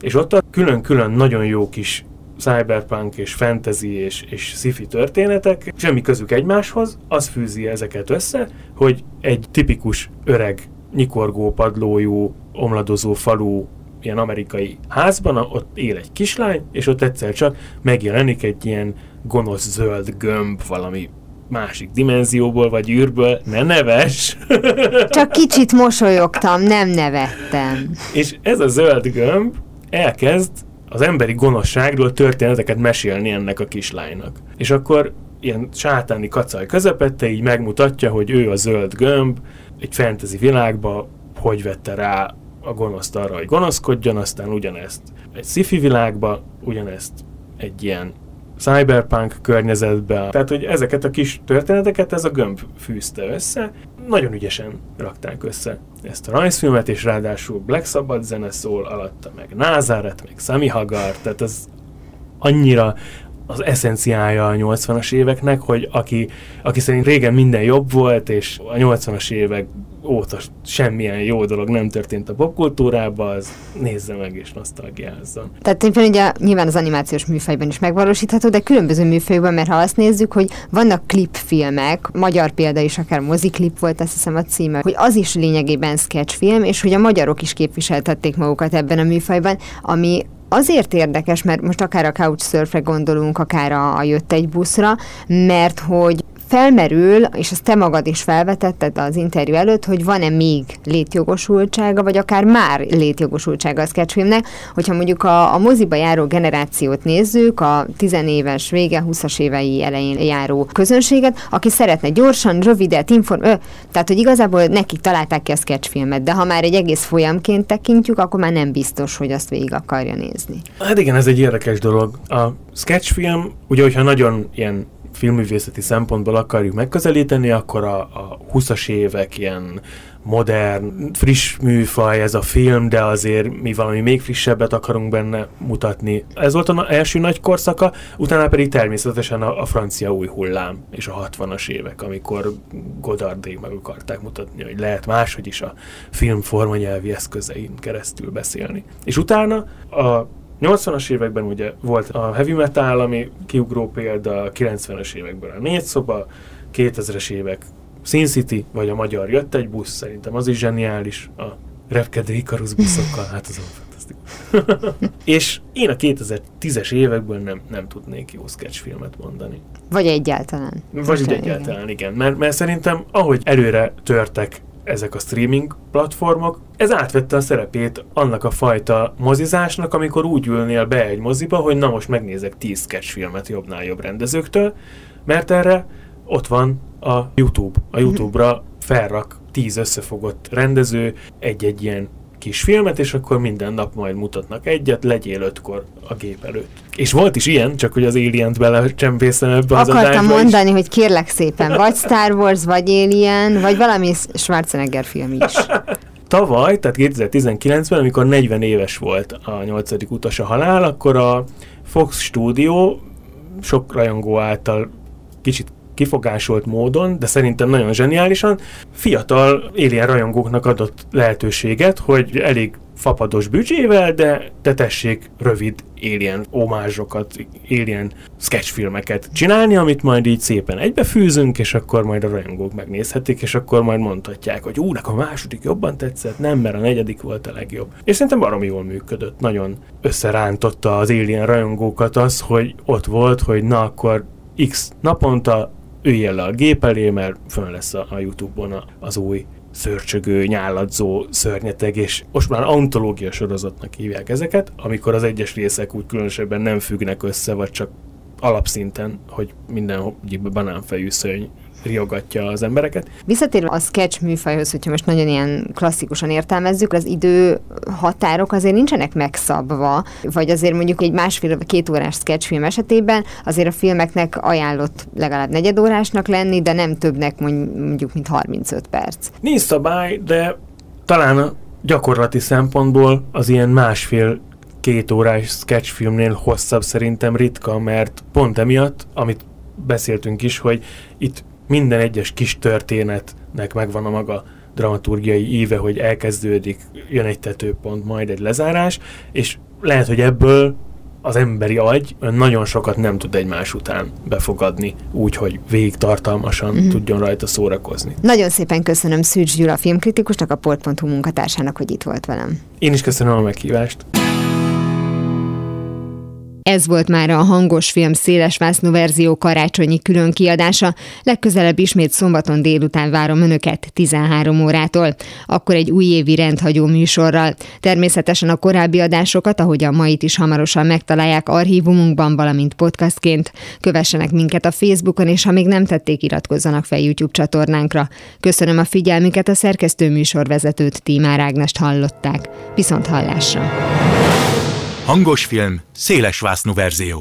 és ott a külön-külön nagyon jó kis cyberpunk és fantasy és, és sci-fi történetek, semmi közük egymáshoz, az fűzi ezeket össze, hogy egy tipikus öreg, nyikorgó, padlójú, omladozó falu ilyen amerikai házban, ott él egy kislány, és ott egyszer csak megjelenik egy ilyen gonosz zöld gömb valami másik dimenzióból vagy űrből, ne neves! Csak kicsit mosolyogtam, nem nevettem. És ez a zöld gömb elkezd az emberi gonoszságról történeteket mesélni ennek a kislánynak. És akkor ilyen sátáni kacaj közepette így megmutatja, hogy ő a zöld gömb, egy fantasy világba hogy vette rá a gonoszt arra, hogy gonoszkodjon, aztán ugyanezt egy sci világba, ugyanezt egy ilyen cyberpunk környezetbe. Tehát, hogy ezeket a kis történeteket ez a gömb fűzte össze, nagyon ügyesen rakták össze ezt a rajzfilmet, és ráadásul Black Sabbath zene szól alatta, meg Názáret, meg Sami Hagar, tehát ez annyira az eszenciája a 80-as éveknek, hogy aki, aki szerint régen minden jobb volt, és a 80-as évek óta semmilyen jó dolog nem történt a popkultúrában, az nézze meg és nosztalgiázzon. Tehát tényleg ugye nyilván az animációs műfajban is megvalósítható, de különböző műfajban, mert ha azt nézzük, hogy vannak klipfilmek, magyar példa is akár moziklip volt, azt hiszem a címe, hogy az is lényegében sketchfilm, és hogy a magyarok is képviseltették magukat ebben a műfajban, ami azért érdekes, mert most akár a Couchsurfre gondolunk, akár a, a Jött egy buszra, mert hogy felmerül, és ezt te magad is felvetetted az interjú előtt, hogy van-e még létjogosultsága, vagy akár már létjogosultsága a sketchfilmnek, hogyha mondjuk a, a moziba járó generációt nézzük, a tizenéves vége, 20-as évei elején járó közönséget, aki szeretne gyorsan, rövidet, inform... Ö, tehát, hogy igazából nekik találták ki a sketchfilmet, de ha már egy egész folyamként tekintjük, akkor már nem biztos, hogy azt végig akarja nézni. Hát igen, ez egy érdekes dolog. A sketchfilm, ugye, hogyha nagyon ilyen filmművészeti szempontból akarjuk megközelíteni, akkor a, a 20-as évek ilyen modern, friss műfaj ez a film, de azért mi valami még frissebbet akarunk benne mutatni. Ez volt az első nagy korszaka, utána pedig természetesen a, a francia új hullám és a 60-as évek, amikor Godardék meg akarták mutatni, hogy lehet máshogy is a film formanyelvi eszközein keresztül beszélni. És utána a 80-as években ugye volt a heavy metal, ami kiugró példa, a 90-es években a négy szoba, 2000-es évek Sin City, vagy a magyar Jött egy busz, szerintem az is zseniális, a repkedő Icarus buszokkal, hát az fantasztikus. és én a 2010-es évekből nem, nem tudnék jó sketchfilmet mondani. Vagy egyáltalán. Vagy egyáltalán, igen. igen. Mert, mert szerintem, ahogy előre törtek ezek a streaming platformok, ez átvette a szerepét annak a fajta mozizásnak, amikor úgy ülnél be egy moziba, hogy na most megnézek 10 sketchfilmet jobbnál jobb rendezőktől, mert erre ott van a YouTube. A YouTube-ra felrak 10 összefogott rendező egy-egy ilyen kis filmet, és akkor minden nap majd mutatnak egyet, legyél ötkor a gép előtt. És volt is ilyen, csak hogy az Alien-t belecsempészem ebbe az Akartam mondani, is. hogy kérlek szépen, vagy Star Wars, vagy Alien, vagy valami Schwarzenegger film is. Tavaly, tehát 2019-ben, amikor 40 éves volt a nyolcadik utas a halál, akkor a Fox Studio sok rajongó által kicsit kifogásolt módon, de szerintem nagyon zseniálisan, fiatal Alien rajongóknak adott lehetőséget, hogy elég fapados büdzsével, de, de tessék rövid Alien omázsokat, Alien sketchfilmeket csinálni, amit majd így szépen egybefűzünk, és akkor majd a rajongók megnézhetik, és akkor majd mondhatják, hogy ú, a második jobban tetszett, nem, mert a negyedik volt a legjobb. És szerintem baromi jól működött, nagyon összerántotta az Alien rajongókat az, hogy ott volt, hogy na akkor X naponta üljél le a gép elé, mert fönn lesz a, a Youtube-on az új szörcsögő, nyáladzó szörnyeteg, és most már antológia sorozatnak hívják ezeket, amikor az egyes részek úgy különösebben nem függnek össze, vagy csak alapszinten, hogy minden banánfejű szörny riogatja az embereket. Visszatérve a sketch műfajhoz, hogyha most nagyon ilyen klasszikusan értelmezzük, az idő határok azért nincsenek megszabva, vagy azért mondjuk egy másfél két órás sketchfilm esetében azért a filmeknek ajánlott legalább negyedórásnak lenni, de nem többnek mondjuk, mint 35 perc. Nincs szabály, de talán a gyakorlati szempontból az ilyen másfél két órás sketchfilmnél hosszabb szerintem ritka, mert pont emiatt, amit beszéltünk is, hogy itt minden egyes kis történetnek megvan a maga dramaturgiai íve, hogy elkezdődik, jön egy tetőpont, majd egy lezárás, és lehet, hogy ebből az emberi agy nagyon sokat nem tud egymás után befogadni, úgyhogy végig tartalmasan uh-huh. tudjon rajta szórakozni. Nagyon szépen köszönöm Szűcs Gyula filmkritikusnak, a Port.hu munkatársának, hogy itt volt velem. Én is köszönöm a meghívást. Ez volt már a hangos film szélesvásznú verzió karácsonyi külön kiadása. Legközelebb ismét szombaton délután várom Önöket 13 órától. Akkor egy újévi rendhagyó műsorral. Természetesen a korábbi adásokat, ahogy a mait is hamarosan megtalálják archívumunkban, valamint podcastként. Kövessenek minket a Facebookon, és ha még nem tették, iratkozzanak fel YouTube csatornánkra. Köszönöm a figyelmüket, a szerkesztő műsorvezetőt Tímár Ágnest hallották. Viszont hallásra! Hangos film, széles vásznú verzió.